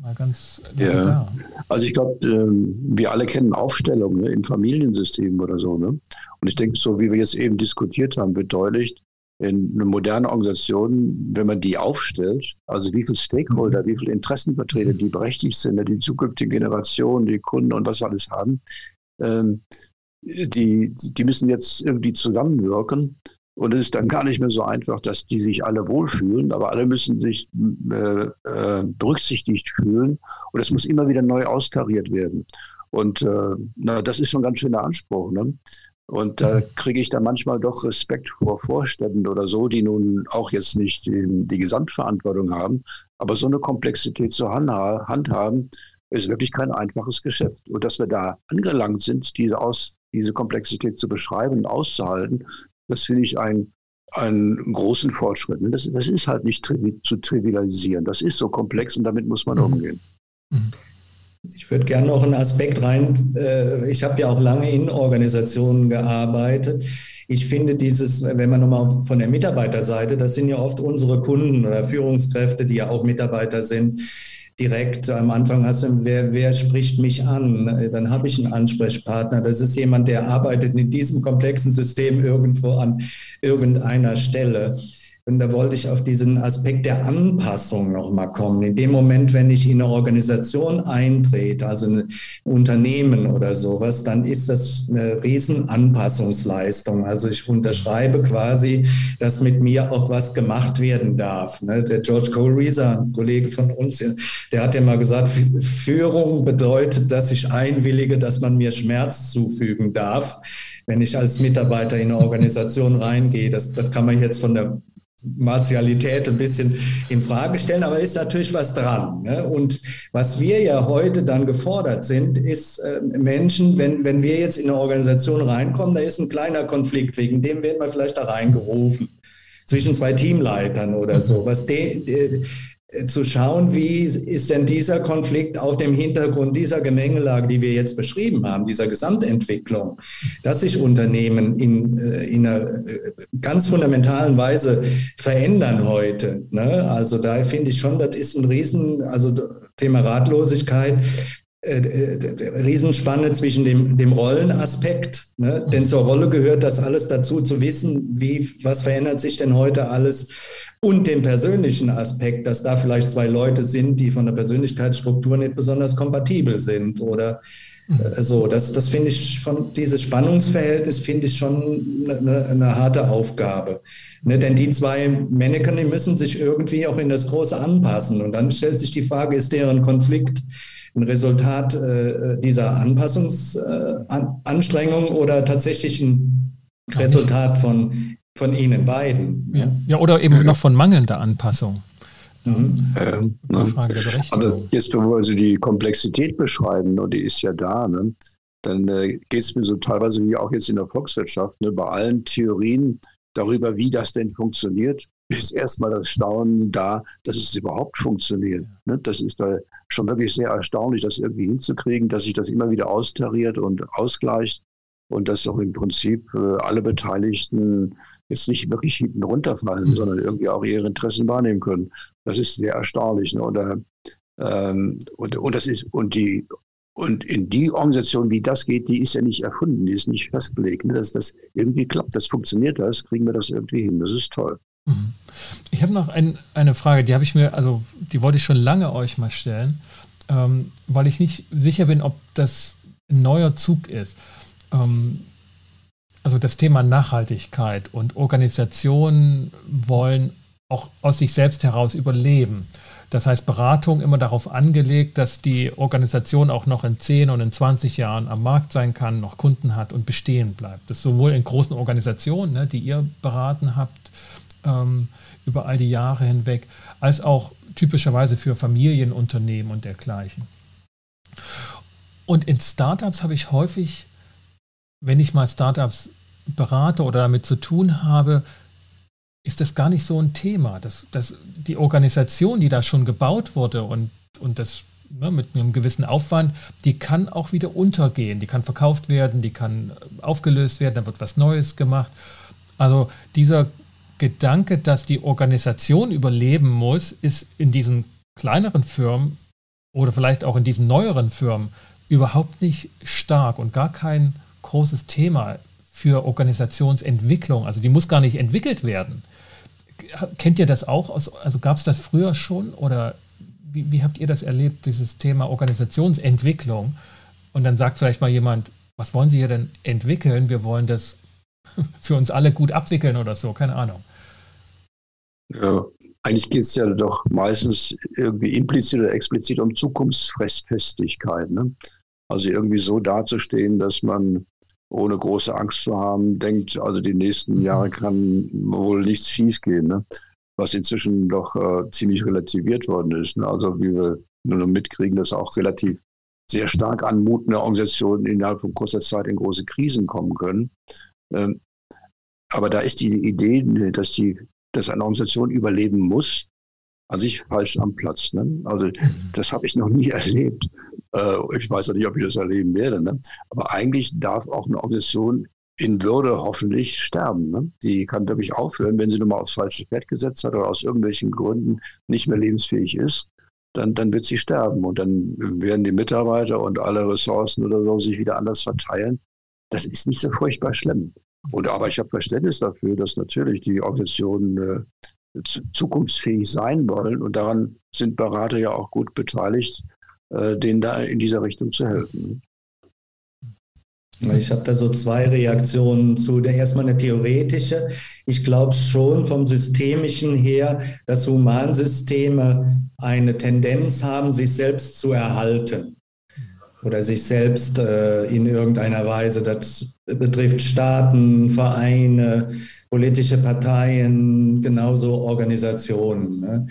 Mal ganz ja. Da. Also ich glaube, ähm, wir alle kennen Aufstellungen ne, in Familiensystemen oder so. Ne? Und ich denke, so wie wir jetzt eben diskutiert haben, deutlich, in eine moderne Organisation, wenn man die aufstellt, also wie viele Stakeholder, wie viele Interessenvertreter, die berechtigt sind, ne, die zukünftigen Generationen, die Kunden und was wir alles haben, ähm, die, die müssen jetzt irgendwie zusammenwirken. Und es ist dann gar nicht mehr so einfach, dass die sich alle wohlfühlen, aber alle müssen sich äh, äh, berücksichtigt fühlen. Und es muss immer wieder neu austariert werden. Und äh, na, das ist schon ein ganz schöner Anspruch. Ne? Und da mhm. kriege ich dann manchmal doch Respekt vor Vorständen oder so, die nun auch jetzt nicht die, die Gesamtverantwortung haben. Aber so eine Komplexität zu handhaben, ist wirklich kein einfaches Geschäft. Und dass wir da angelangt sind, diese, Aus, diese Komplexität zu beschreiben und auszuhalten, das finde ich ein, einen großen Fortschritt. Das, das ist halt nicht tri zu trivialisieren. Das ist so komplex und damit muss man mhm. umgehen. Mhm. Ich würde gerne noch einen Aspekt rein. Äh, ich habe ja auch lange in Organisationen gearbeitet. Ich finde dieses, wenn man nochmal von der Mitarbeiterseite, das sind ja oft unsere Kunden oder Führungskräfte, die ja auch Mitarbeiter sind direkt am Anfang hast du, wer, wer spricht mich an? Dann habe ich einen Ansprechpartner. Das ist jemand, der arbeitet in diesem komplexen System irgendwo an irgendeiner Stelle. Und da wollte ich auf diesen Aspekt der Anpassung nochmal kommen. In dem Moment, wenn ich in eine Organisation eintrete, also ein Unternehmen oder sowas, dann ist das eine riesen Anpassungsleistung. Also ich unterschreibe quasi, dass mit mir auch was gemacht werden darf. Ne? Der George Colereaser, ein Kollege von uns, der hat ja mal gesagt, Führung bedeutet, dass ich einwillige, dass man mir Schmerz zufügen darf wenn ich als Mitarbeiter in eine Organisation reingehe. Das, das kann man jetzt von der Martialität ein bisschen in Frage stellen, aber ist natürlich was dran. Ne? Und was wir ja heute dann gefordert sind, ist äh, Menschen, wenn, wenn wir jetzt in eine Organisation reinkommen, da ist ein kleiner Konflikt, wegen dem werden wir vielleicht da reingerufen zwischen zwei Teamleitern oder so. Was de, zu schauen, wie ist denn dieser Konflikt auf dem Hintergrund dieser Gemengelage, die wir jetzt beschrieben haben, dieser Gesamtentwicklung, dass sich Unternehmen in, äh, in einer äh, ganz fundamentalen Weise verändern heute. Ne? Also da finde ich schon, das ist ein Riesen, also Thema Ratlosigkeit, Riesenspanne zwischen dem, dem Rollenaspekt, ne? denn zur Rolle gehört das alles dazu, zu wissen, wie, was verändert sich denn heute alles und den persönlichen Aspekt, dass da vielleicht zwei Leute sind, die von der Persönlichkeitsstruktur nicht besonders kompatibel sind oder äh, so. Das, das finde ich von dieses Spannungsverhältnis finde ich schon eine, eine, harte Aufgabe. Ne, denn die zwei Mannequin, die müssen sich irgendwie auch in das Große anpassen. Und dann stellt sich die Frage, ist deren Konflikt ein Resultat äh, dieser Anpassungsanstrengung äh, oder tatsächlich ein Resultat von von Ihnen beiden. Ja, ja oder eben noch von mangelnder Anpassung. Mhm. Ähm, ne? Frage der Aber jetzt, wo wir die Komplexität beschreiben, und die ist ja da, ne? dann äh, geht es mir so teilweise wie auch jetzt in der Volkswirtschaft, ne? bei allen Theorien darüber, wie das denn funktioniert, ist erstmal das Staunen da, dass es überhaupt funktioniert. Ne? Das ist da schon wirklich sehr erstaunlich, das irgendwie hinzukriegen, dass sich das immer wieder austariert und ausgleicht und dass auch im Prinzip äh, alle Beteiligten jetzt nicht wirklich hinten runterfallen, mhm. sondern irgendwie auch ihre Interessen wahrnehmen können. Das ist sehr erstaunlich. Ne? Und, ähm, und, und, das ist, und die, und in die Organisation, wie das geht, die ist ja nicht erfunden, die ist nicht festgelegt. Ne? Dass das irgendwie klappt, das funktioniert, das kriegen wir das irgendwie hin. Das ist toll. Mhm. Ich habe noch ein, eine Frage, die habe ich mir, also die wollte ich schon lange euch mal stellen, ähm, weil ich nicht sicher bin, ob das ein neuer Zug ist. Ähm, also das Thema Nachhaltigkeit und Organisationen wollen auch aus sich selbst heraus überleben. Das heißt, Beratung immer darauf angelegt, dass die Organisation auch noch in 10 und in 20 Jahren am Markt sein kann, noch Kunden hat und bestehen bleibt. Das sowohl in großen Organisationen, ne, die ihr beraten habt ähm, über all die Jahre hinweg, als auch typischerweise für Familienunternehmen und dergleichen. Und in Startups habe ich häufig wenn ich mal Startups berate oder damit zu tun habe, ist das gar nicht so ein Thema. Das, das, die Organisation, die da schon gebaut wurde und, und das ne, mit einem gewissen Aufwand, die kann auch wieder untergehen. Die kann verkauft werden, die kann aufgelöst werden, dann wird was Neues gemacht. Also dieser Gedanke, dass die Organisation überleben muss, ist in diesen kleineren Firmen oder vielleicht auch in diesen neueren Firmen überhaupt nicht stark und gar kein großes Thema für Organisationsentwicklung. Also die muss gar nicht entwickelt werden. Kennt ihr das auch? Also gab es das früher schon oder wie, wie habt ihr das erlebt, dieses Thema Organisationsentwicklung? Und dann sagt vielleicht mal jemand, was wollen Sie hier denn entwickeln? Wir wollen das für uns alle gut abwickeln oder so, keine Ahnung. Ja, eigentlich geht es ja doch meistens irgendwie implizit oder explizit um Zukunftsfestigkeit. Ne? Also irgendwie so dazustehen, dass man ohne große Angst zu haben denkt, also die nächsten mhm. Jahre kann wohl nichts schiefgehen. Ne? Was inzwischen doch äh, ziemlich relativiert worden ist. Ne? Also wie wir nur noch mitkriegen, dass auch relativ sehr stark anmutende Organisationen innerhalb von kurzer Zeit in große Krisen kommen können. Ähm, aber da ist die Idee, dass, die, dass eine Organisation überleben muss, an sich falsch am Platz. Ne? Also mhm. das habe ich noch nie erlebt. Äh, ich weiß auch nicht, ob ich das erleben werde. Ne? Aber eigentlich darf auch eine Organisation in Würde hoffentlich sterben. Ne? Die kann wirklich aufhören, wenn sie nun mal aufs falsche Pferd gesetzt hat oder aus irgendwelchen Gründen nicht mehr lebensfähig ist. Dann, dann wird sie sterben und dann werden die Mitarbeiter und alle Ressourcen oder so sich wieder anders verteilen. Das ist nicht so furchtbar schlimm. Und aber ich habe Verständnis dafür, dass natürlich die Organisationen äh, zukunftsfähig sein wollen. Und daran sind Berater ja auch gut beteiligt, äh, denen da in dieser Richtung zu helfen. Ich habe da so zwei Reaktionen zu. Erstmal eine theoretische. Ich glaube schon vom Systemischen her, dass Humansysteme eine Tendenz haben, sich selbst zu erhalten oder sich selbst äh, in irgendeiner Weise. Das betrifft Staaten, Vereine, politische Parteien, genauso Organisationen. Ne?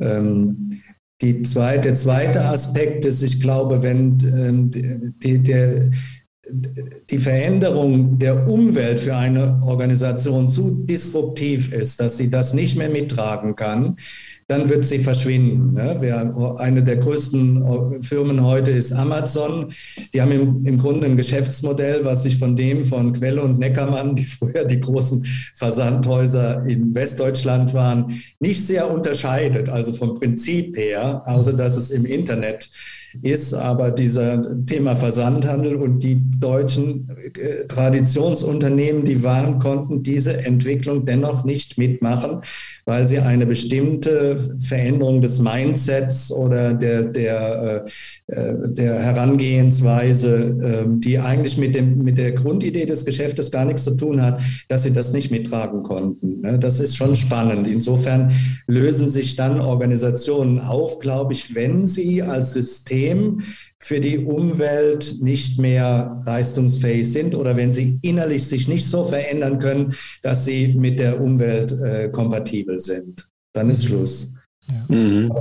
Ähm, die zweite, der zweite Aspekt ist, ich glaube, wenn ähm, die, der, die Veränderung der Umwelt für eine Organisation zu disruptiv ist, dass sie das nicht mehr mittragen kann, dann wird sie verschwinden. Ne? eine der größten Firmen heute ist Amazon. Die haben im, im Grunde ein Geschäftsmodell, was sich von dem von Quelle und Neckermann, die früher die großen Versandhäuser in Westdeutschland waren, nicht sehr unterscheidet. Also vom Prinzip her, außer dass es im Internet ist aber dieser Thema Versandhandel und die deutschen äh, Traditionsunternehmen, die waren, konnten diese Entwicklung dennoch nicht mitmachen, weil sie eine bestimmte Veränderung des Mindsets oder der, der, äh, äh der Herangehensweise, äh, die eigentlich mit, dem, mit der Grundidee des Geschäftes gar nichts zu tun hat, dass sie das nicht mittragen konnten. Ne? Das ist schon spannend. Insofern lösen sich dann Organisationen auf, glaube ich, wenn sie als System System für die Umwelt nicht mehr leistungsfähig sind oder wenn sie innerlich sich nicht so verändern können, dass sie mit der Umwelt äh, kompatibel sind. Dann ist Schluss. Ja. Mhm.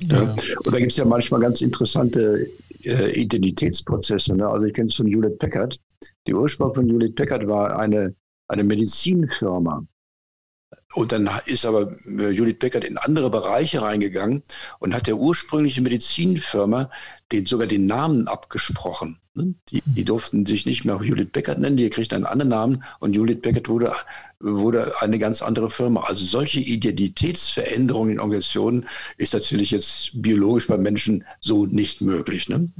Ja. Und da gibt es ja manchmal ganz interessante äh, Identitätsprozesse. Ne? Also ich kenne es von Hewlett Packard. Die Ursprung von Hewlett Packard war eine, eine Medizinfirma. Und dann ist aber äh, Judith Beckert in andere Bereiche reingegangen und hat der ursprüngliche Medizinfirma den sogar den Namen abgesprochen. Ne? Die, die durften sich nicht mehr Judith Beckert nennen, die kriegten einen anderen Namen und Judith Beckert wurde, wurde eine ganz andere Firma. Also solche Identitätsveränderungen in Organisationen ist natürlich jetzt biologisch bei Menschen so nicht möglich. Ne? Mhm.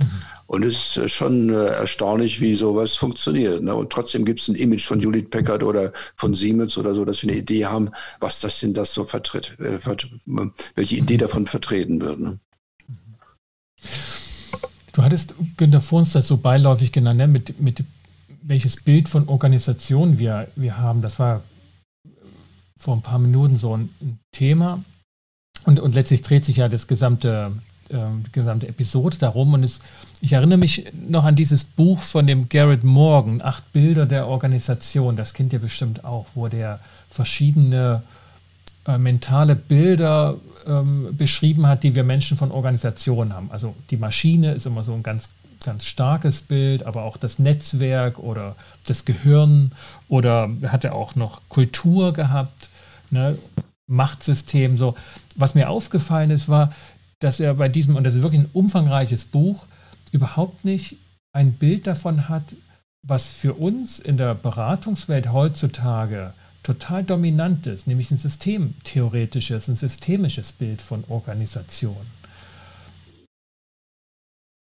Und es ist schon äh, erstaunlich, wie sowas funktioniert. Ne? Und trotzdem gibt es ein Image von Judith Packard oder von Siemens oder so, dass wir eine Idee haben, was das denn das so vertritt, äh, welche Idee davon vertreten wird. Ne? Du hattest, Günter, vor uns das so beiläufig genannt, ne? mit, mit welches Bild von Organisation wir, wir haben. Das war vor ein paar Minuten so ein Thema. Und, und letztlich dreht sich ja das gesamte, äh, die gesamte Episode darum. Und es, ich erinnere mich noch an dieses Buch von dem Garrett Morgan, Acht Bilder der Organisation. Das kennt ihr bestimmt auch, wo der verschiedene äh, mentale Bilder ähm, beschrieben hat, die wir Menschen von Organisationen haben. Also die Maschine ist immer so ein ganz, ganz starkes Bild, aber auch das Netzwerk oder das Gehirn oder hat er auch noch Kultur gehabt, ne? Machtsystem. So. Was mir aufgefallen ist, war, dass er bei diesem, und das ist wirklich ein umfangreiches Buch, überhaupt nicht ein Bild davon hat, was für uns in der Beratungswelt heutzutage total dominantes, nämlich ein systemtheoretisches, ein systemisches Bild von Organisation.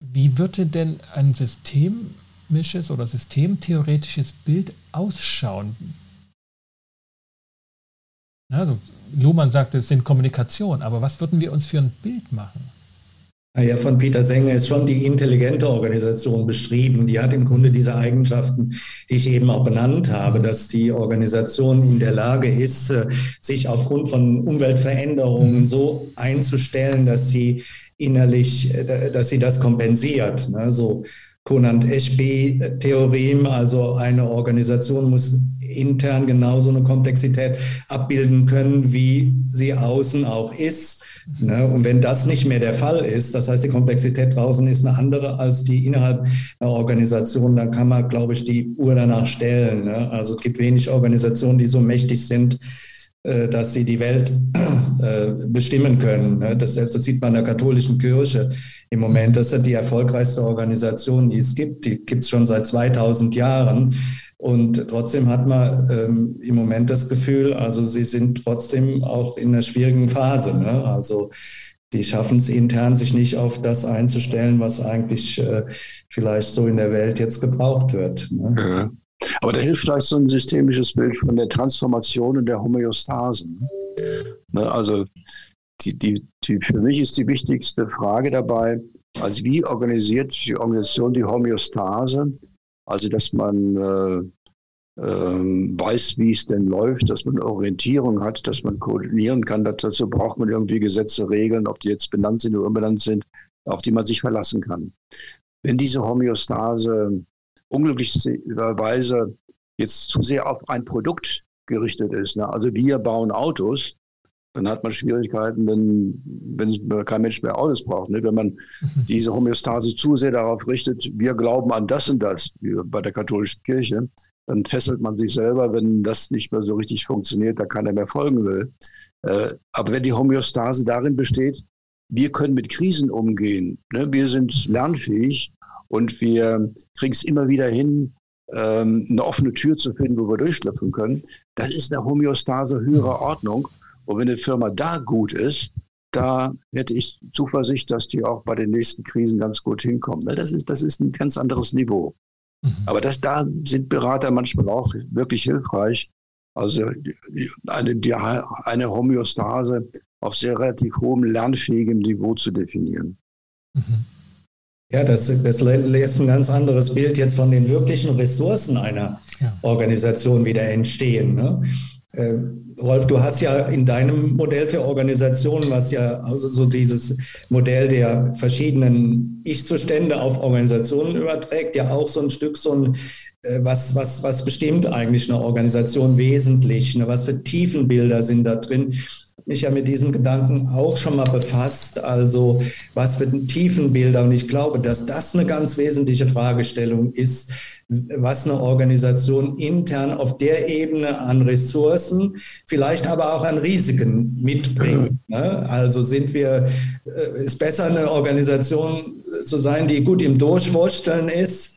Wie würde denn ein systemisches oder systemtheoretisches Bild ausschauen? Also Luhmann sagte, es sind Kommunikation, aber was würden wir uns für ein Bild machen? Ja, von Peter Sänger ist schon die intelligente Organisation beschrieben. Die hat im Grunde diese Eigenschaften, die ich eben auch benannt habe, dass die Organisation in der Lage ist, äh, sich aufgrund von Umweltveränderungen so einzustellen, dass sie innerlich, äh, dass sie das kompensiert. Ne? So Konant-Eschby-Theorem, also eine Organisation muss intern genauso eine Komplexität abbilden können, wie sie außen auch ist. Ne? Und wenn das nicht mehr der Fall ist, das heißt, die Komplexität draußen ist eine andere als die innerhalb der Organisation, dann kann man, glaube ich, die Uhr danach stellen. Ne? Also es gibt wenig Organisationen, die so mächtig sind, äh, dass sie die Welt äh, bestimmen können. Ne? Das, das sieht man in der katholischen Kirche im Moment. Das ist die erfolgreichste Organisation, die es gibt. Die gibt es schon seit 2000 Jahren. Und trotzdem hat man ähm, im Moment das Gefühl, also sie sind trotzdem auch in einer schwierigen Phase. Ne? Also die schaffen es intern, sich nicht auf das einzustellen, was eigentlich äh, vielleicht so in der Welt jetzt gebraucht wird. Ne? Ja. Aber da hilft vielleicht so ein systemisches Bild von der Transformation und der Homöostase. Ne? Also die, die, die, für mich ist die wichtigste Frage dabei, also wie organisiert die Organisation die Homöostase? Also dass man äh, äh, weiß, wie es denn läuft, dass man Orientierung hat, dass man koordinieren kann. Dazu braucht man irgendwie Gesetze, Regeln, ob die jetzt benannt sind oder unbenannt sind, auf die man sich verlassen kann. Wenn diese Homöostase unglücklicherweise jetzt zu sehr auf ein Produkt gerichtet ist, ne? also wir bauen Autos, dann hat man Schwierigkeiten, wenn, wenn kein Mensch mehr Autos braucht. Ne? Wenn man mhm. diese Homöostase zu sehr darauf richtet, wir glauben an das und das, wie bei der katholischen Kirche, dann fesselt man sich selber, wenn das nicht mehr so richtig funktioniert, da keiner mehr folgen will. Äh, aber wenn die Homöostase darin besteht, wir können mit Krisen umgehen, ne? wir sind lernfähig und wir kriegen es immer wieder hin, ähm, eine offene Tür zu finden, wo wir durchschlüpfen können, das ist eine Homöostase höherer Ordnung. Und wenn eine Firma da gut ist, da hätte ich Zuversicht, dass die auch bei den nächsten Krisen ganz gut hinkommen. Das ist, das ist ein ganz anderes Niveau. Mhm. Aber das, da sind Berater manchmal auch wirklich hilfreich. Also eine, die, eine Homöostase auf sehr relativ hohem lernfähigem Niveau zu definieren. Mhm. Ja, das, das lässt ein ganz anderes Bild jetzt von den wirklichen Ressourcen einer ja. Organisation wieder entstehen. Ne? Äh, Rolf, du hast ja in deinem Modell für Organisationen, was ja also so dieses Modell der verschiedenen Ich-Zustände auf Organisationen überträgt, ja auch so ein Stück so ein, äh, was, was, was bestimmt eigentlich eine Organisation wesentlich, ne? was für Tiefenbilder sind da drin mich ja mit diesem Gedanken auch schon mal befasst. Also was für Tiefenbilder. Und ich glaube, dass das eine ganz wesentliche Fragestellung ist, was eine Organisation intern auf der Ebene an Ressourcen, vielleicht aber auch an Risiken mitbringt. Ne? Also sind wir, äh, ist besser eine Organisation zu sein, die gut im Durchwursteln ist,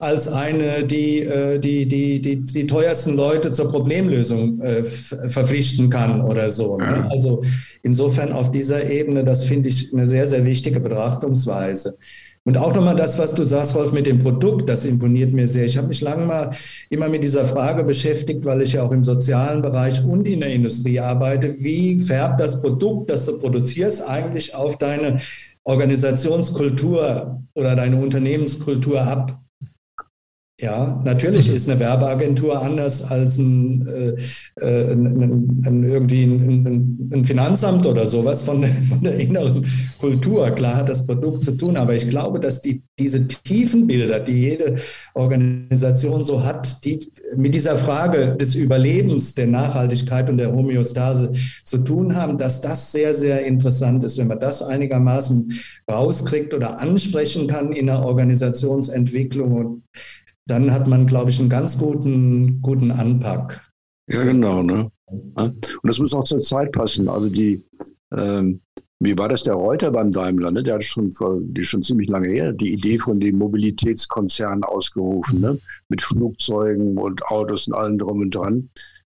als eine, die äh, die, die, die, die teuersten Leute zur Problemlösung äh, verpflichten kann oder so. Ne? Also insofern auf dieser Ebene, das finde ich eine sehr, sehr wichtige Betrachtungsweise. Und auch nochmal das, was du sagst, Rolf, mit dem Produkt, das imponiert mir sehr. Ich habe mich lange mal immer mit dieser Frage beschäftigt, weil ich ja auch im sozialen Bereich und in der Industrie arbeite. Wie färbt das Produkt, das du produzierst, eigentlich auf deine Organisationskultur oder deine Unternehmenskultur ab? Ja, natürlich mhm. ist eine Werbeagentur anders als ein, äh, äh ein, ein irgendwie ein, ein, Finanzamt oder sowas von, von der inneren Kultur. Klar hat das Produkt zu tun, aber ich glaube, dass die, diese tiefen Bilder, die jede Organisation so hat, die mit dieser Frage des Überlebens, der Nachhaltigkeit und der Homöostase zu tun haben, dass das sehr, sehr interessant ist, wenn man das einigermaßen rauskriegt oder ansprechen kann in der Organisationsentwicklung. Und dann hat man, glaube ich, einen ganz guten, guten Anpack. Ja, genau. Ne? Und das muss auch zur Zeit passen. Also die, ähm, wie war das der Reuter beim Daimler? Ne? Der hat schon vor, die schon ziemlich lange her die Idee von dem Mobilitätskonzern ausgerufen, ne? mit Flugzeugen und Autos und allem drum und dran.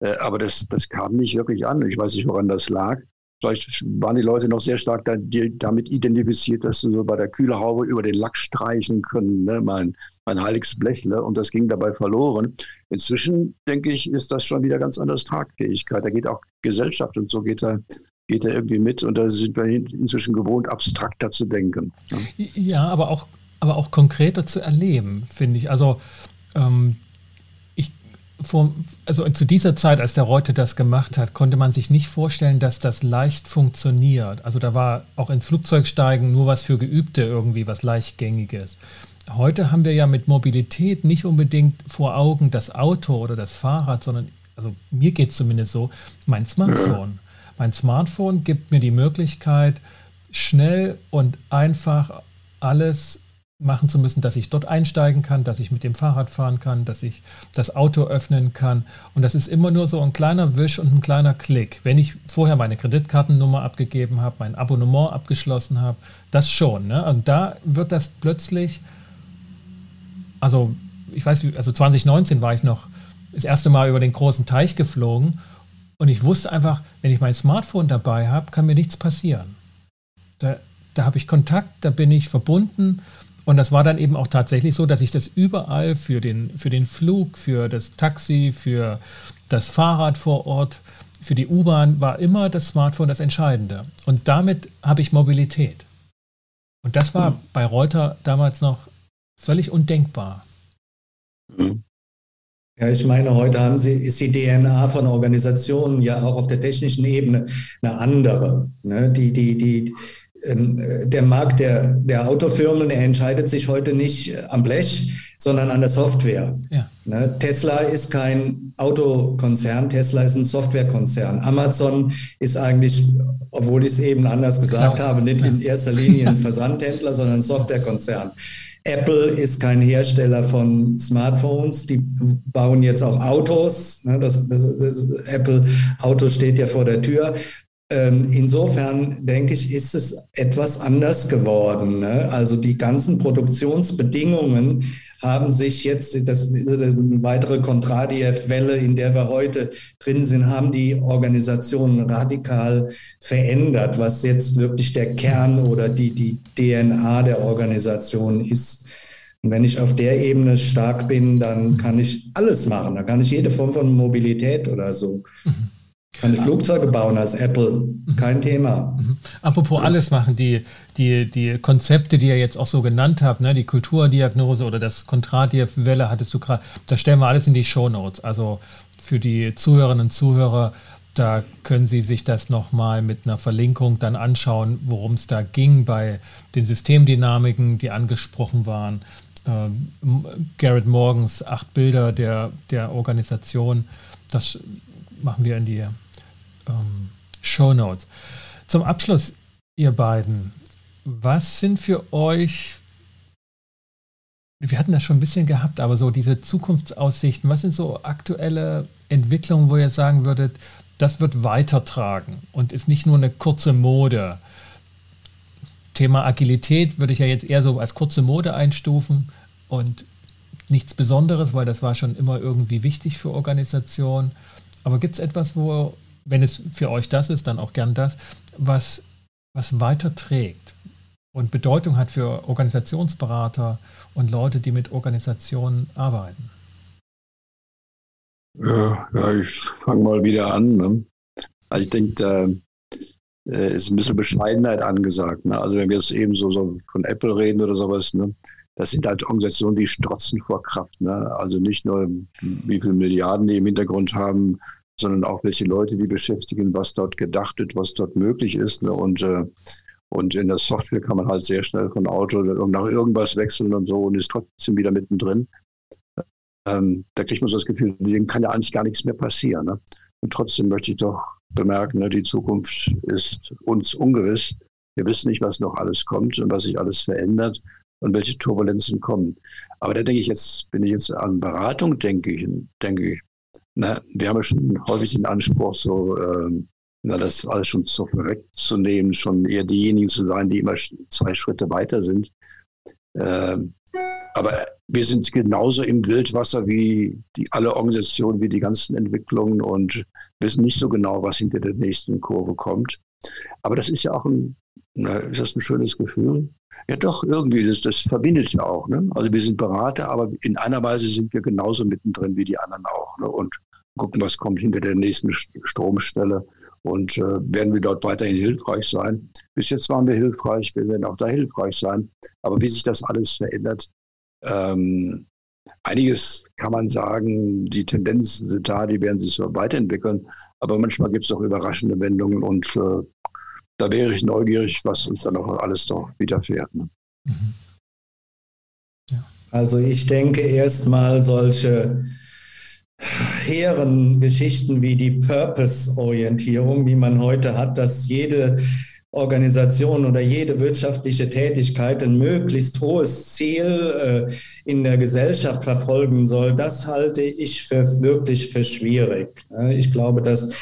Äh, aber das, das kam nicht wirklich an. Ich weiß nicht, woran das lag. Vielleicht waren die Leute noch sehr stark da, die, damit identifiziert, dass sie so bei der Kühlerhaube über den Lack streichen können, ne? mein, mein heiliges Blechle. Und das ging dabei verloren. Inzwischen, denke ich, ist das schon wieder ganz anders Tragfähigkeit. Da geht auch Gesellschaft und so geht da, geht da irgendwie mit. Und da sind wir inzwischen gewohnt, abstrakter zu denken. Ne? Ja, aber auch, aber auch konkreter zu erleben, finde ich. Also ähm, vor, also zu dieser Zeit, als der Reuter das gemacht hat, konnte man sich nicht vorstellen, dass das leicht funktioniert. Also da war auch in Flugzeugsteigen nur was für Geübte irgendwie, was leichtgängiges. Heute haben wir ja mit Mobilität nicht unbedingt vor Augen das Auto oder das Fahrrad, sondern, also mir geht es zumindest so, mein Smartphone. Mein Smartphone gibt mir die Möglichkeit, schnell und einfach alles machen zu müssen, dass ich dort einsteigen kann, dass ich mit dem Fahrrad fahren kann, dass ich das Auto öffnen kann. Und das ist immer nur so ein kleiner Wisch und ein kleiner Klick. Wenn ich vorher meine Kreditkartennummer abgegeben habe, mein Abonnement abgeschlossen habe, das schon. Ne? Und da wird das plötzlich, also ich weiß, also 2019 war ich noch das erste Mal über den großen Teich geflogen und ich wusste einfach, wenn ich mein Smartphone dabei habe, kann mir nichts passieren. Da, da habe ich Kontakt, da bin ich verbunden und das war dann eben auch tatsächlich so, dass ich das überall für den, für den Flug, für das Taxi, für das Fahrrad vor Ort, für die U-Bahn war immer das Smartphone das Entscheidende. Und damit habe ich Mobilität. Und das war mhm. bei Reuter damals noch völlig undenkbar. Mhm. Ja, ich meine, heute haben sie, ist die DNA von Organisationen ja auch auf der technischen Ebene eine andere. Ne? Die, die, die, der Markt der, der Autofirmen, der entscheidet sich heute nicht am Blech, sondern an der Software. Ja. Ne, Tesla ist kein Autokonzern, Tesla ist ein Softwarekonzern. Amazon ist eigentlich, obwohl ich es eben anders gesagt Klar. habe, nicht in erster Linie ein Versandhändler, sondern ein Softwarekonzern. Apple ist kein Hersteller von Smartphones, die bauen jetzt auch Autos. Ne, das, das, das Apple Auto steht ja vor der Tür. Ähm, insofern denke ich, ist es etwas anders geworden. Ne? Also die ganzen Produktionsbedingungen haben sich jetzt, das ist eine weitere Kontradiev-Welle, in der wir heute drin sind, haben die Organisationen radikal verändert, was jetzt wirklich der Kern oder die, die DNA der Organisation ist. Und wenn ich auf der Ebene stark bin, dann kann ich alles machen. Dann kann ich jede Form von Mobilität oder so. Mhm. Kann ich Flugzeuge bauen als Apple, kein Thema. Mhm. Apropos alles machen, die, die, die Konzepte, die ihr jetzt auch so genannt habt, ne, die Kulturdiagnose oder das Kontradiev-Welle hattest du gerade, das stellen wir alles in die Shownotes. Also für die Zuhörerinnen und Zuhörer, da können Sie sich das nochmal mit einer Verlinkung dann anschauen, worum es da ging bei den Systemdynamiken, die angesprochen waren. Ähm, Garrett Morgens acht Bilder der, der Organisation. Das machen wir in die ähm, Show Notes. Zum Abschluss, ihr beiden, was sind für euch, wir hatten das schon ein bisschen gehabt, aber so diese Zukunftsaussichten, was sind so aktuelle Entwicklungen, wo ihr sagen würdet, das wird weitertragen und ist nicht nur eine kurze Mode. Thema Agilität würde ich ja jetzt eher so als kurze Mode einstufen und nichts Besonderes, weil das war schon immer irgendwie wichtig für Organisationen. Aber gibt es etwas, wo, wenn es für euch das ist, dann auch gern das, was, was weiter trägt und Bedeutung hat für Organisationsberater und Leute, die mit Organisationen arbeiten? Ja, ja ich fange mal wieder an. Ne? Also ich denke, da äh, ist ein bisschen Bescheidenheit angesagt. Ne? Also wenn wir jetzt eben so, so, von Apple reden oder sowas, ne? das sind halt Organisationen, die strotzen vor Kraft. Ne? Also nicht nur, wie viele Milliarden die im Hintergrund haben, sondern auch welche Leute die beschäftigen, was dort gedacht wird, was dort möglich ist. Ne? Und, äh, und in der Software kann man halt sehr schnell von Auto nach irgendwas wechseln und so und ist trotzdem wieder mittendrin. Ähm, da kriegt man so das Gefühl, denen kann ja eigentlich gar nichts mehr passieren. Ne? Und trotzdem möchte ich doch bemerken, ne, die Zukunft ist uns ungewiss. Wir wissen nicht, was noch alles kommt und was sich alles verändert und welche Turbulenzen kommen. Aber da denke ich jetzt, wenn ich jetzt an Beratung denke, ich, denke ich, na, wir haben ja schon häufig den Anspruch, so ähm, na, das alles schon so wegzunehmen, schon eher diejenigen zu sein, die immer zwei Schritte weiter sind. Ähm, aber wir sind genauso im Wildwasser wie die, alle Organisationen, wie die ganzen Entwicklungen und wissen nicht so genau, was hinter der nächsten Kurve kommt. Aber das ist ja auch ein, na, ist das ein schönes Gefühl? Ja, doch, irgendwie, das, das verbindet ja auch. Ne? Also wir sind Berater, aber in einer Weise sind wir genauso mittendrin wie die anderen auch. Ne? Und gucken, was kommt hinter der nächsten Stromstelle und äh, werden wir dort weiterhin hilfreich sein. Bis jetzt waren wir hilfreich, wir werden auch da hilfreich sein. Aber wie sich das alles verändert, ähm, einiges kann man sagen, die Tendenzen sind da, die werden sich so weiterentwickeln. Aber manchmal gibt es auch überraschende Wendungen und äh, da wäre ich neugierig, was uns dann auch alles noch widerfährt. Ne? Mhm. Ja. Also ich denke erstmal solche hehren Geschichten wie die Purpose-Orientierung, die man heute hat, dass jede Organisation oder jede wirtschaftliche Tätigkeit ein möglichst hohes Ziel äh, in der Gesellschaft verfolgen soll, das halte ich für wirklich für schwierig. Ich glaube, dass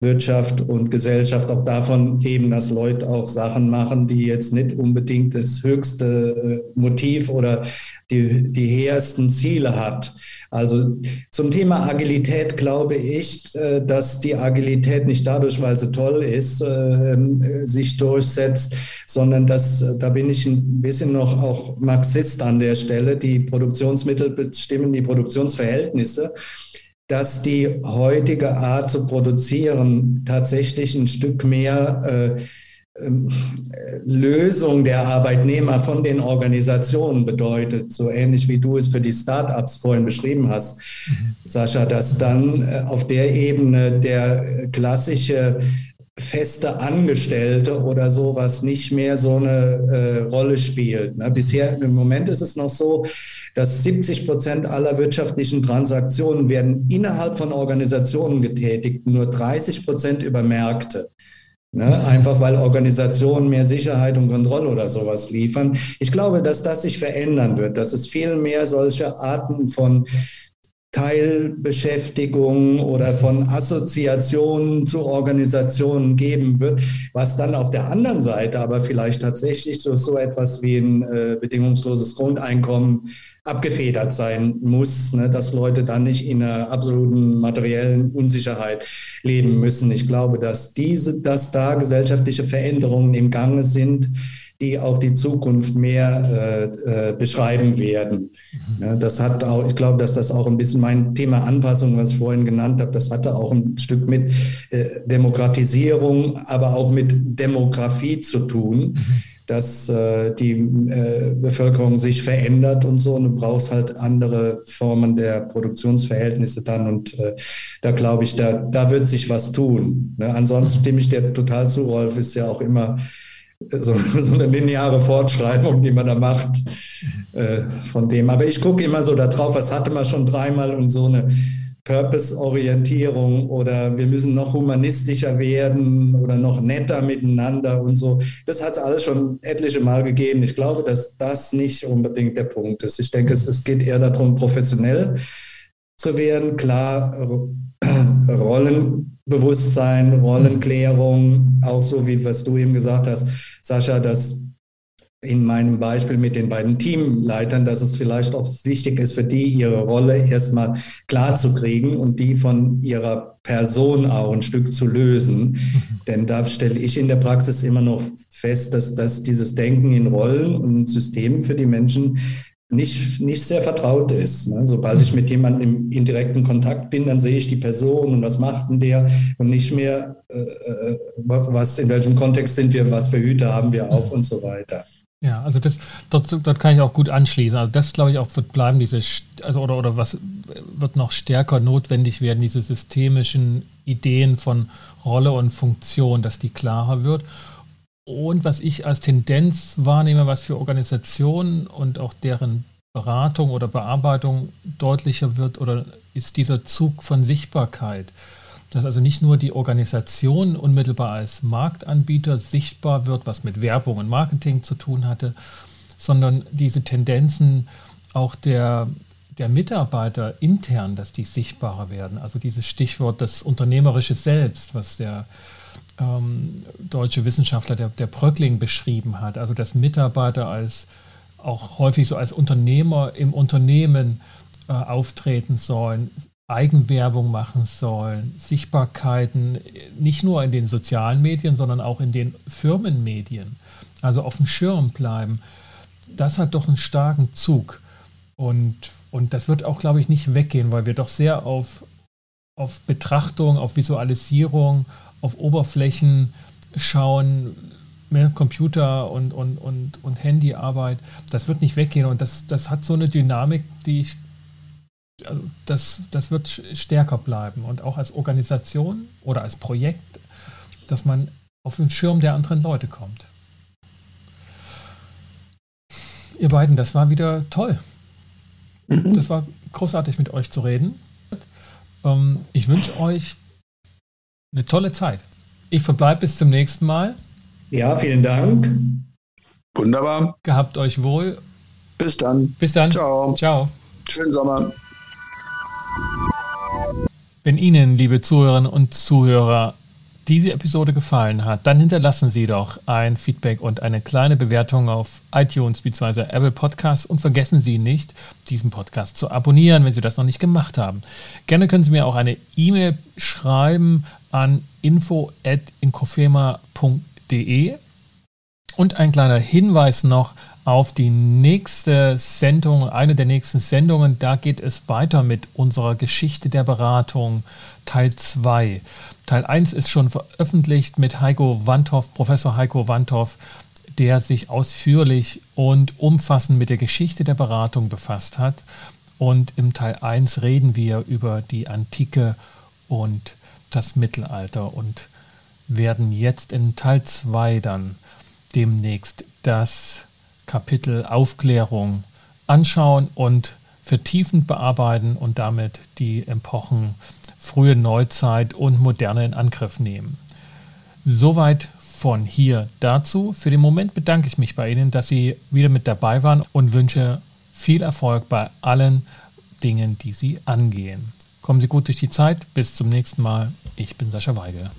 Wirtschaft und Gesellschaft auch davon leben, dass Leute auch Sachen machen, die jetzt nicht unbedingt das höchste äh, Motiv oder die, die hehrsten Ziele hat. Also zum Thema Agilität glaube ich, äh, dass die Agilität nicht dadurch, weil sie toll ist, äh, sich durchsetzt, sondern dass, da bin ich ein bisschen noch auch Marxist an der Stelle, die Produktionsmittel bestimmen die Produktionsverhältnisse dass die heutige Art zu produzieren tatsächlich ein Stück mehr äh, ähm, Lösung der Arbeitnehmer von den Organisationen bedeutet, so ähnlich wie du es für die Startups vorhin beschrieben hast, mhm. Sascha, dass dann äh, auf der Ebene der klassische feste Angestellte oder sowas nicht mehr so eine äh, Rolle spielt. Ne? Bisher im Moment ist es noch so, dass 70 Prozent aller wirtschaftlichen Transaktionen werden innerhalb von Organisationen getätigt, nur 30 Prozent über Märkte. Ne? Einfach weil Organisationen mehr Sicherheit und Kontrolle oder sowas liefern. Ich glaube, dass das sich verändern wird, dass es viel mehr solche Arten von Teilbeschäftigung oder von Assoziationen zu Organisationen geben wird, was dann auf der anderen Seite aber vielleicht tatsächlich durch so etwas wie ein äh, bedingungsloses Grundeinkommen abgefedert sein muss, ne, dass Leute dann nicht in einer absoluten materiellen Unsicherheit leben müssen. Ich glaube, dass diese, dass da gesellschaftliche Veränderungen im Gange sind, die auch die Zukunft mehr äh, äh, beschreiben werden. Mhm. Ja, das hat auch, ich glaube, dass das auch ein bisschen mein Thema Anpassung, was ich vorhin genannt habe, das hatte auch ein Stück mit äh, Demokratisierung, aber auch mit Demografie zu tun. Mhm. dass äh, die äh, Bevölkerung sich verändert und so. Und du brauchst halt andere Formen der Produktionsverhältnisse dann. Und äh, da glaube ich, da, da wird sich was tun. Ne? Ansonsten stimme ich dir total zu, Rolf, ist ja auch immer so, so eine lineare Fortschreibung, die man da macht äh, von dem. Aber ich gucke immer so darauf, was hatte man schon dreimal und so eine Purpose-Orientierung oder wir müssen noch humanistischer werden oder noch netter miteinander und so. Das hat es alles schon etliche Mal gegeben. Ich glaube, dass das nicht unbedingt der Punkt ist. Ich denke, es, es geht eher darum, professionell zu werden, klar Rollenbewusstsein, Rollenklärung, auch so wie was du eben gesagt hast, Sascha, dass in meinem Beispiel mit den beiden Teamleitern, dass es vielleicht auch wichtig ist für die, ihre Rolle erstmal klar zu kriegen und die von ihrer Person auch ein Stück zu lösen. Mhm. Denn da stelle ich in der Praxis immer noch fest, dass, dass dieses Denken in Rollen und Systemen für die Menschen nicht, nicht sehr vertraut ist. Ne? Sobald ich mit jemandem im indirekten Kontakt bin, dann sehe ich die Person und was macht denn der und nicht mehr, äh, äh, was, in welchem Kontext sind wir, was für Hüte haben wir auf und so weiter. Ja, also das, dort, dort kann ich auch gut anschließen. Also das glaube ich auch wird bleiben, diese, also oder, oder was wird noch stärker notwendig werden, diese systemischen Ideen von Rolle und Funktion, dass die klarer wird. Und was ich als Tendenz wahrnehme, was für Organisationen und auch deren Beratung oder Bearbeitung deutlicher wird, oder ist dieser Zug von Sichtbarkeit. Dass also nicht nur die Organisation unmittelbar als Marktanbieter sichtbar wird, was mit Werbung und Marketing zu tun hatte, sondern diese Tendenzen auch der, der Mitarbeiter intern, dass die sichtbarer werden. Also dieses Stichwort das unternehmerische Selbst, was der ähm, deutsche Wissenschaftler, der, der Bröckling beschrieben hat, also dass Mitarbeiter als auch häufig so als Unternehmer im Unternehmen äh, auftreten sollen, Eigenwerbung machen sollen, Sichtbarkeiten nicht nur in den sozialen Medien, sondern auch in den Firmenmedien, also auf dem Schirm bleiben, das hat doch einen starken Zug. Und, und das wird auch, glaube ich, nicht weggehen, weil wir doch sehr auf, auf Betrachtung, auf Visualisierung, auf Oberflächen schauen, mehr Computer und, und, und, und Handyarbeit. Das wird nicht weggehen und das, das hat so eine Dynamik, die ich also das, das wird stärker bleiben und auch als Organisation oder als Projekt, dass man auf den Schirm der anderen Leute kommt. Ihr beiden, das war wieder toll. Mhm. Das war großartig mit euch zu reden. Ähm, ich wünsche euch eine tolle Zeit. Ich verbleibe bis zum nächsten Mal. Ja, vielen Dank. Wunderbar. Gehabt euch wohl. Bis dann. Bis dann. Ciao. Ciao. Schönen Sommer. Wenn Ihnen, liebe Zuhörerinnen und Zuhörer, diese Episode gefallen hat, dann hinterlassen Sie doch ein Feedback und eine kleine Bewertung auf iTunes bzw. Apple Podcasts und vergessen Sie nicht, diesen Podcast zu abonnieren, wenn Sie das noch nicht gemacht haben. Gerne können Sie mir auch eine E-Mail schreiben an info@inkofema.de und ein kleiner Hinweis noch auf die nächste Sendung, eine der nächsten Sendungen. Da geht es weiter mit unserer Geschichte der Beratung Teil 2. Teil 1 ist schon veröffentlicht mit Heiko Wandhoff, Professor Heiko Wandhoff, der sich ausführlich und umfassend mit der Geschichte der Beratung befasst hat. Und im Teil 1 reden wir über die Antike und das Mittelalter und werden jetzt in Teil 2 dann demnächst das Kapitel Aufklärung anschauen und vertiefend bearbeiten und damit die Epochen frühe Neuzeit und Moderne in Angriff nehmen. Soweit von hier dazu. Für den Moment bedanke ich mich bei Ihnen, dass Sie wieder mit dabei waren und wünsche viel Erfolg bei allen Dingen, die Sie angehen. Kommen Sie gut durch die Zeit. Bis zum nächsten Mal. Ich bin Sascha Weigel.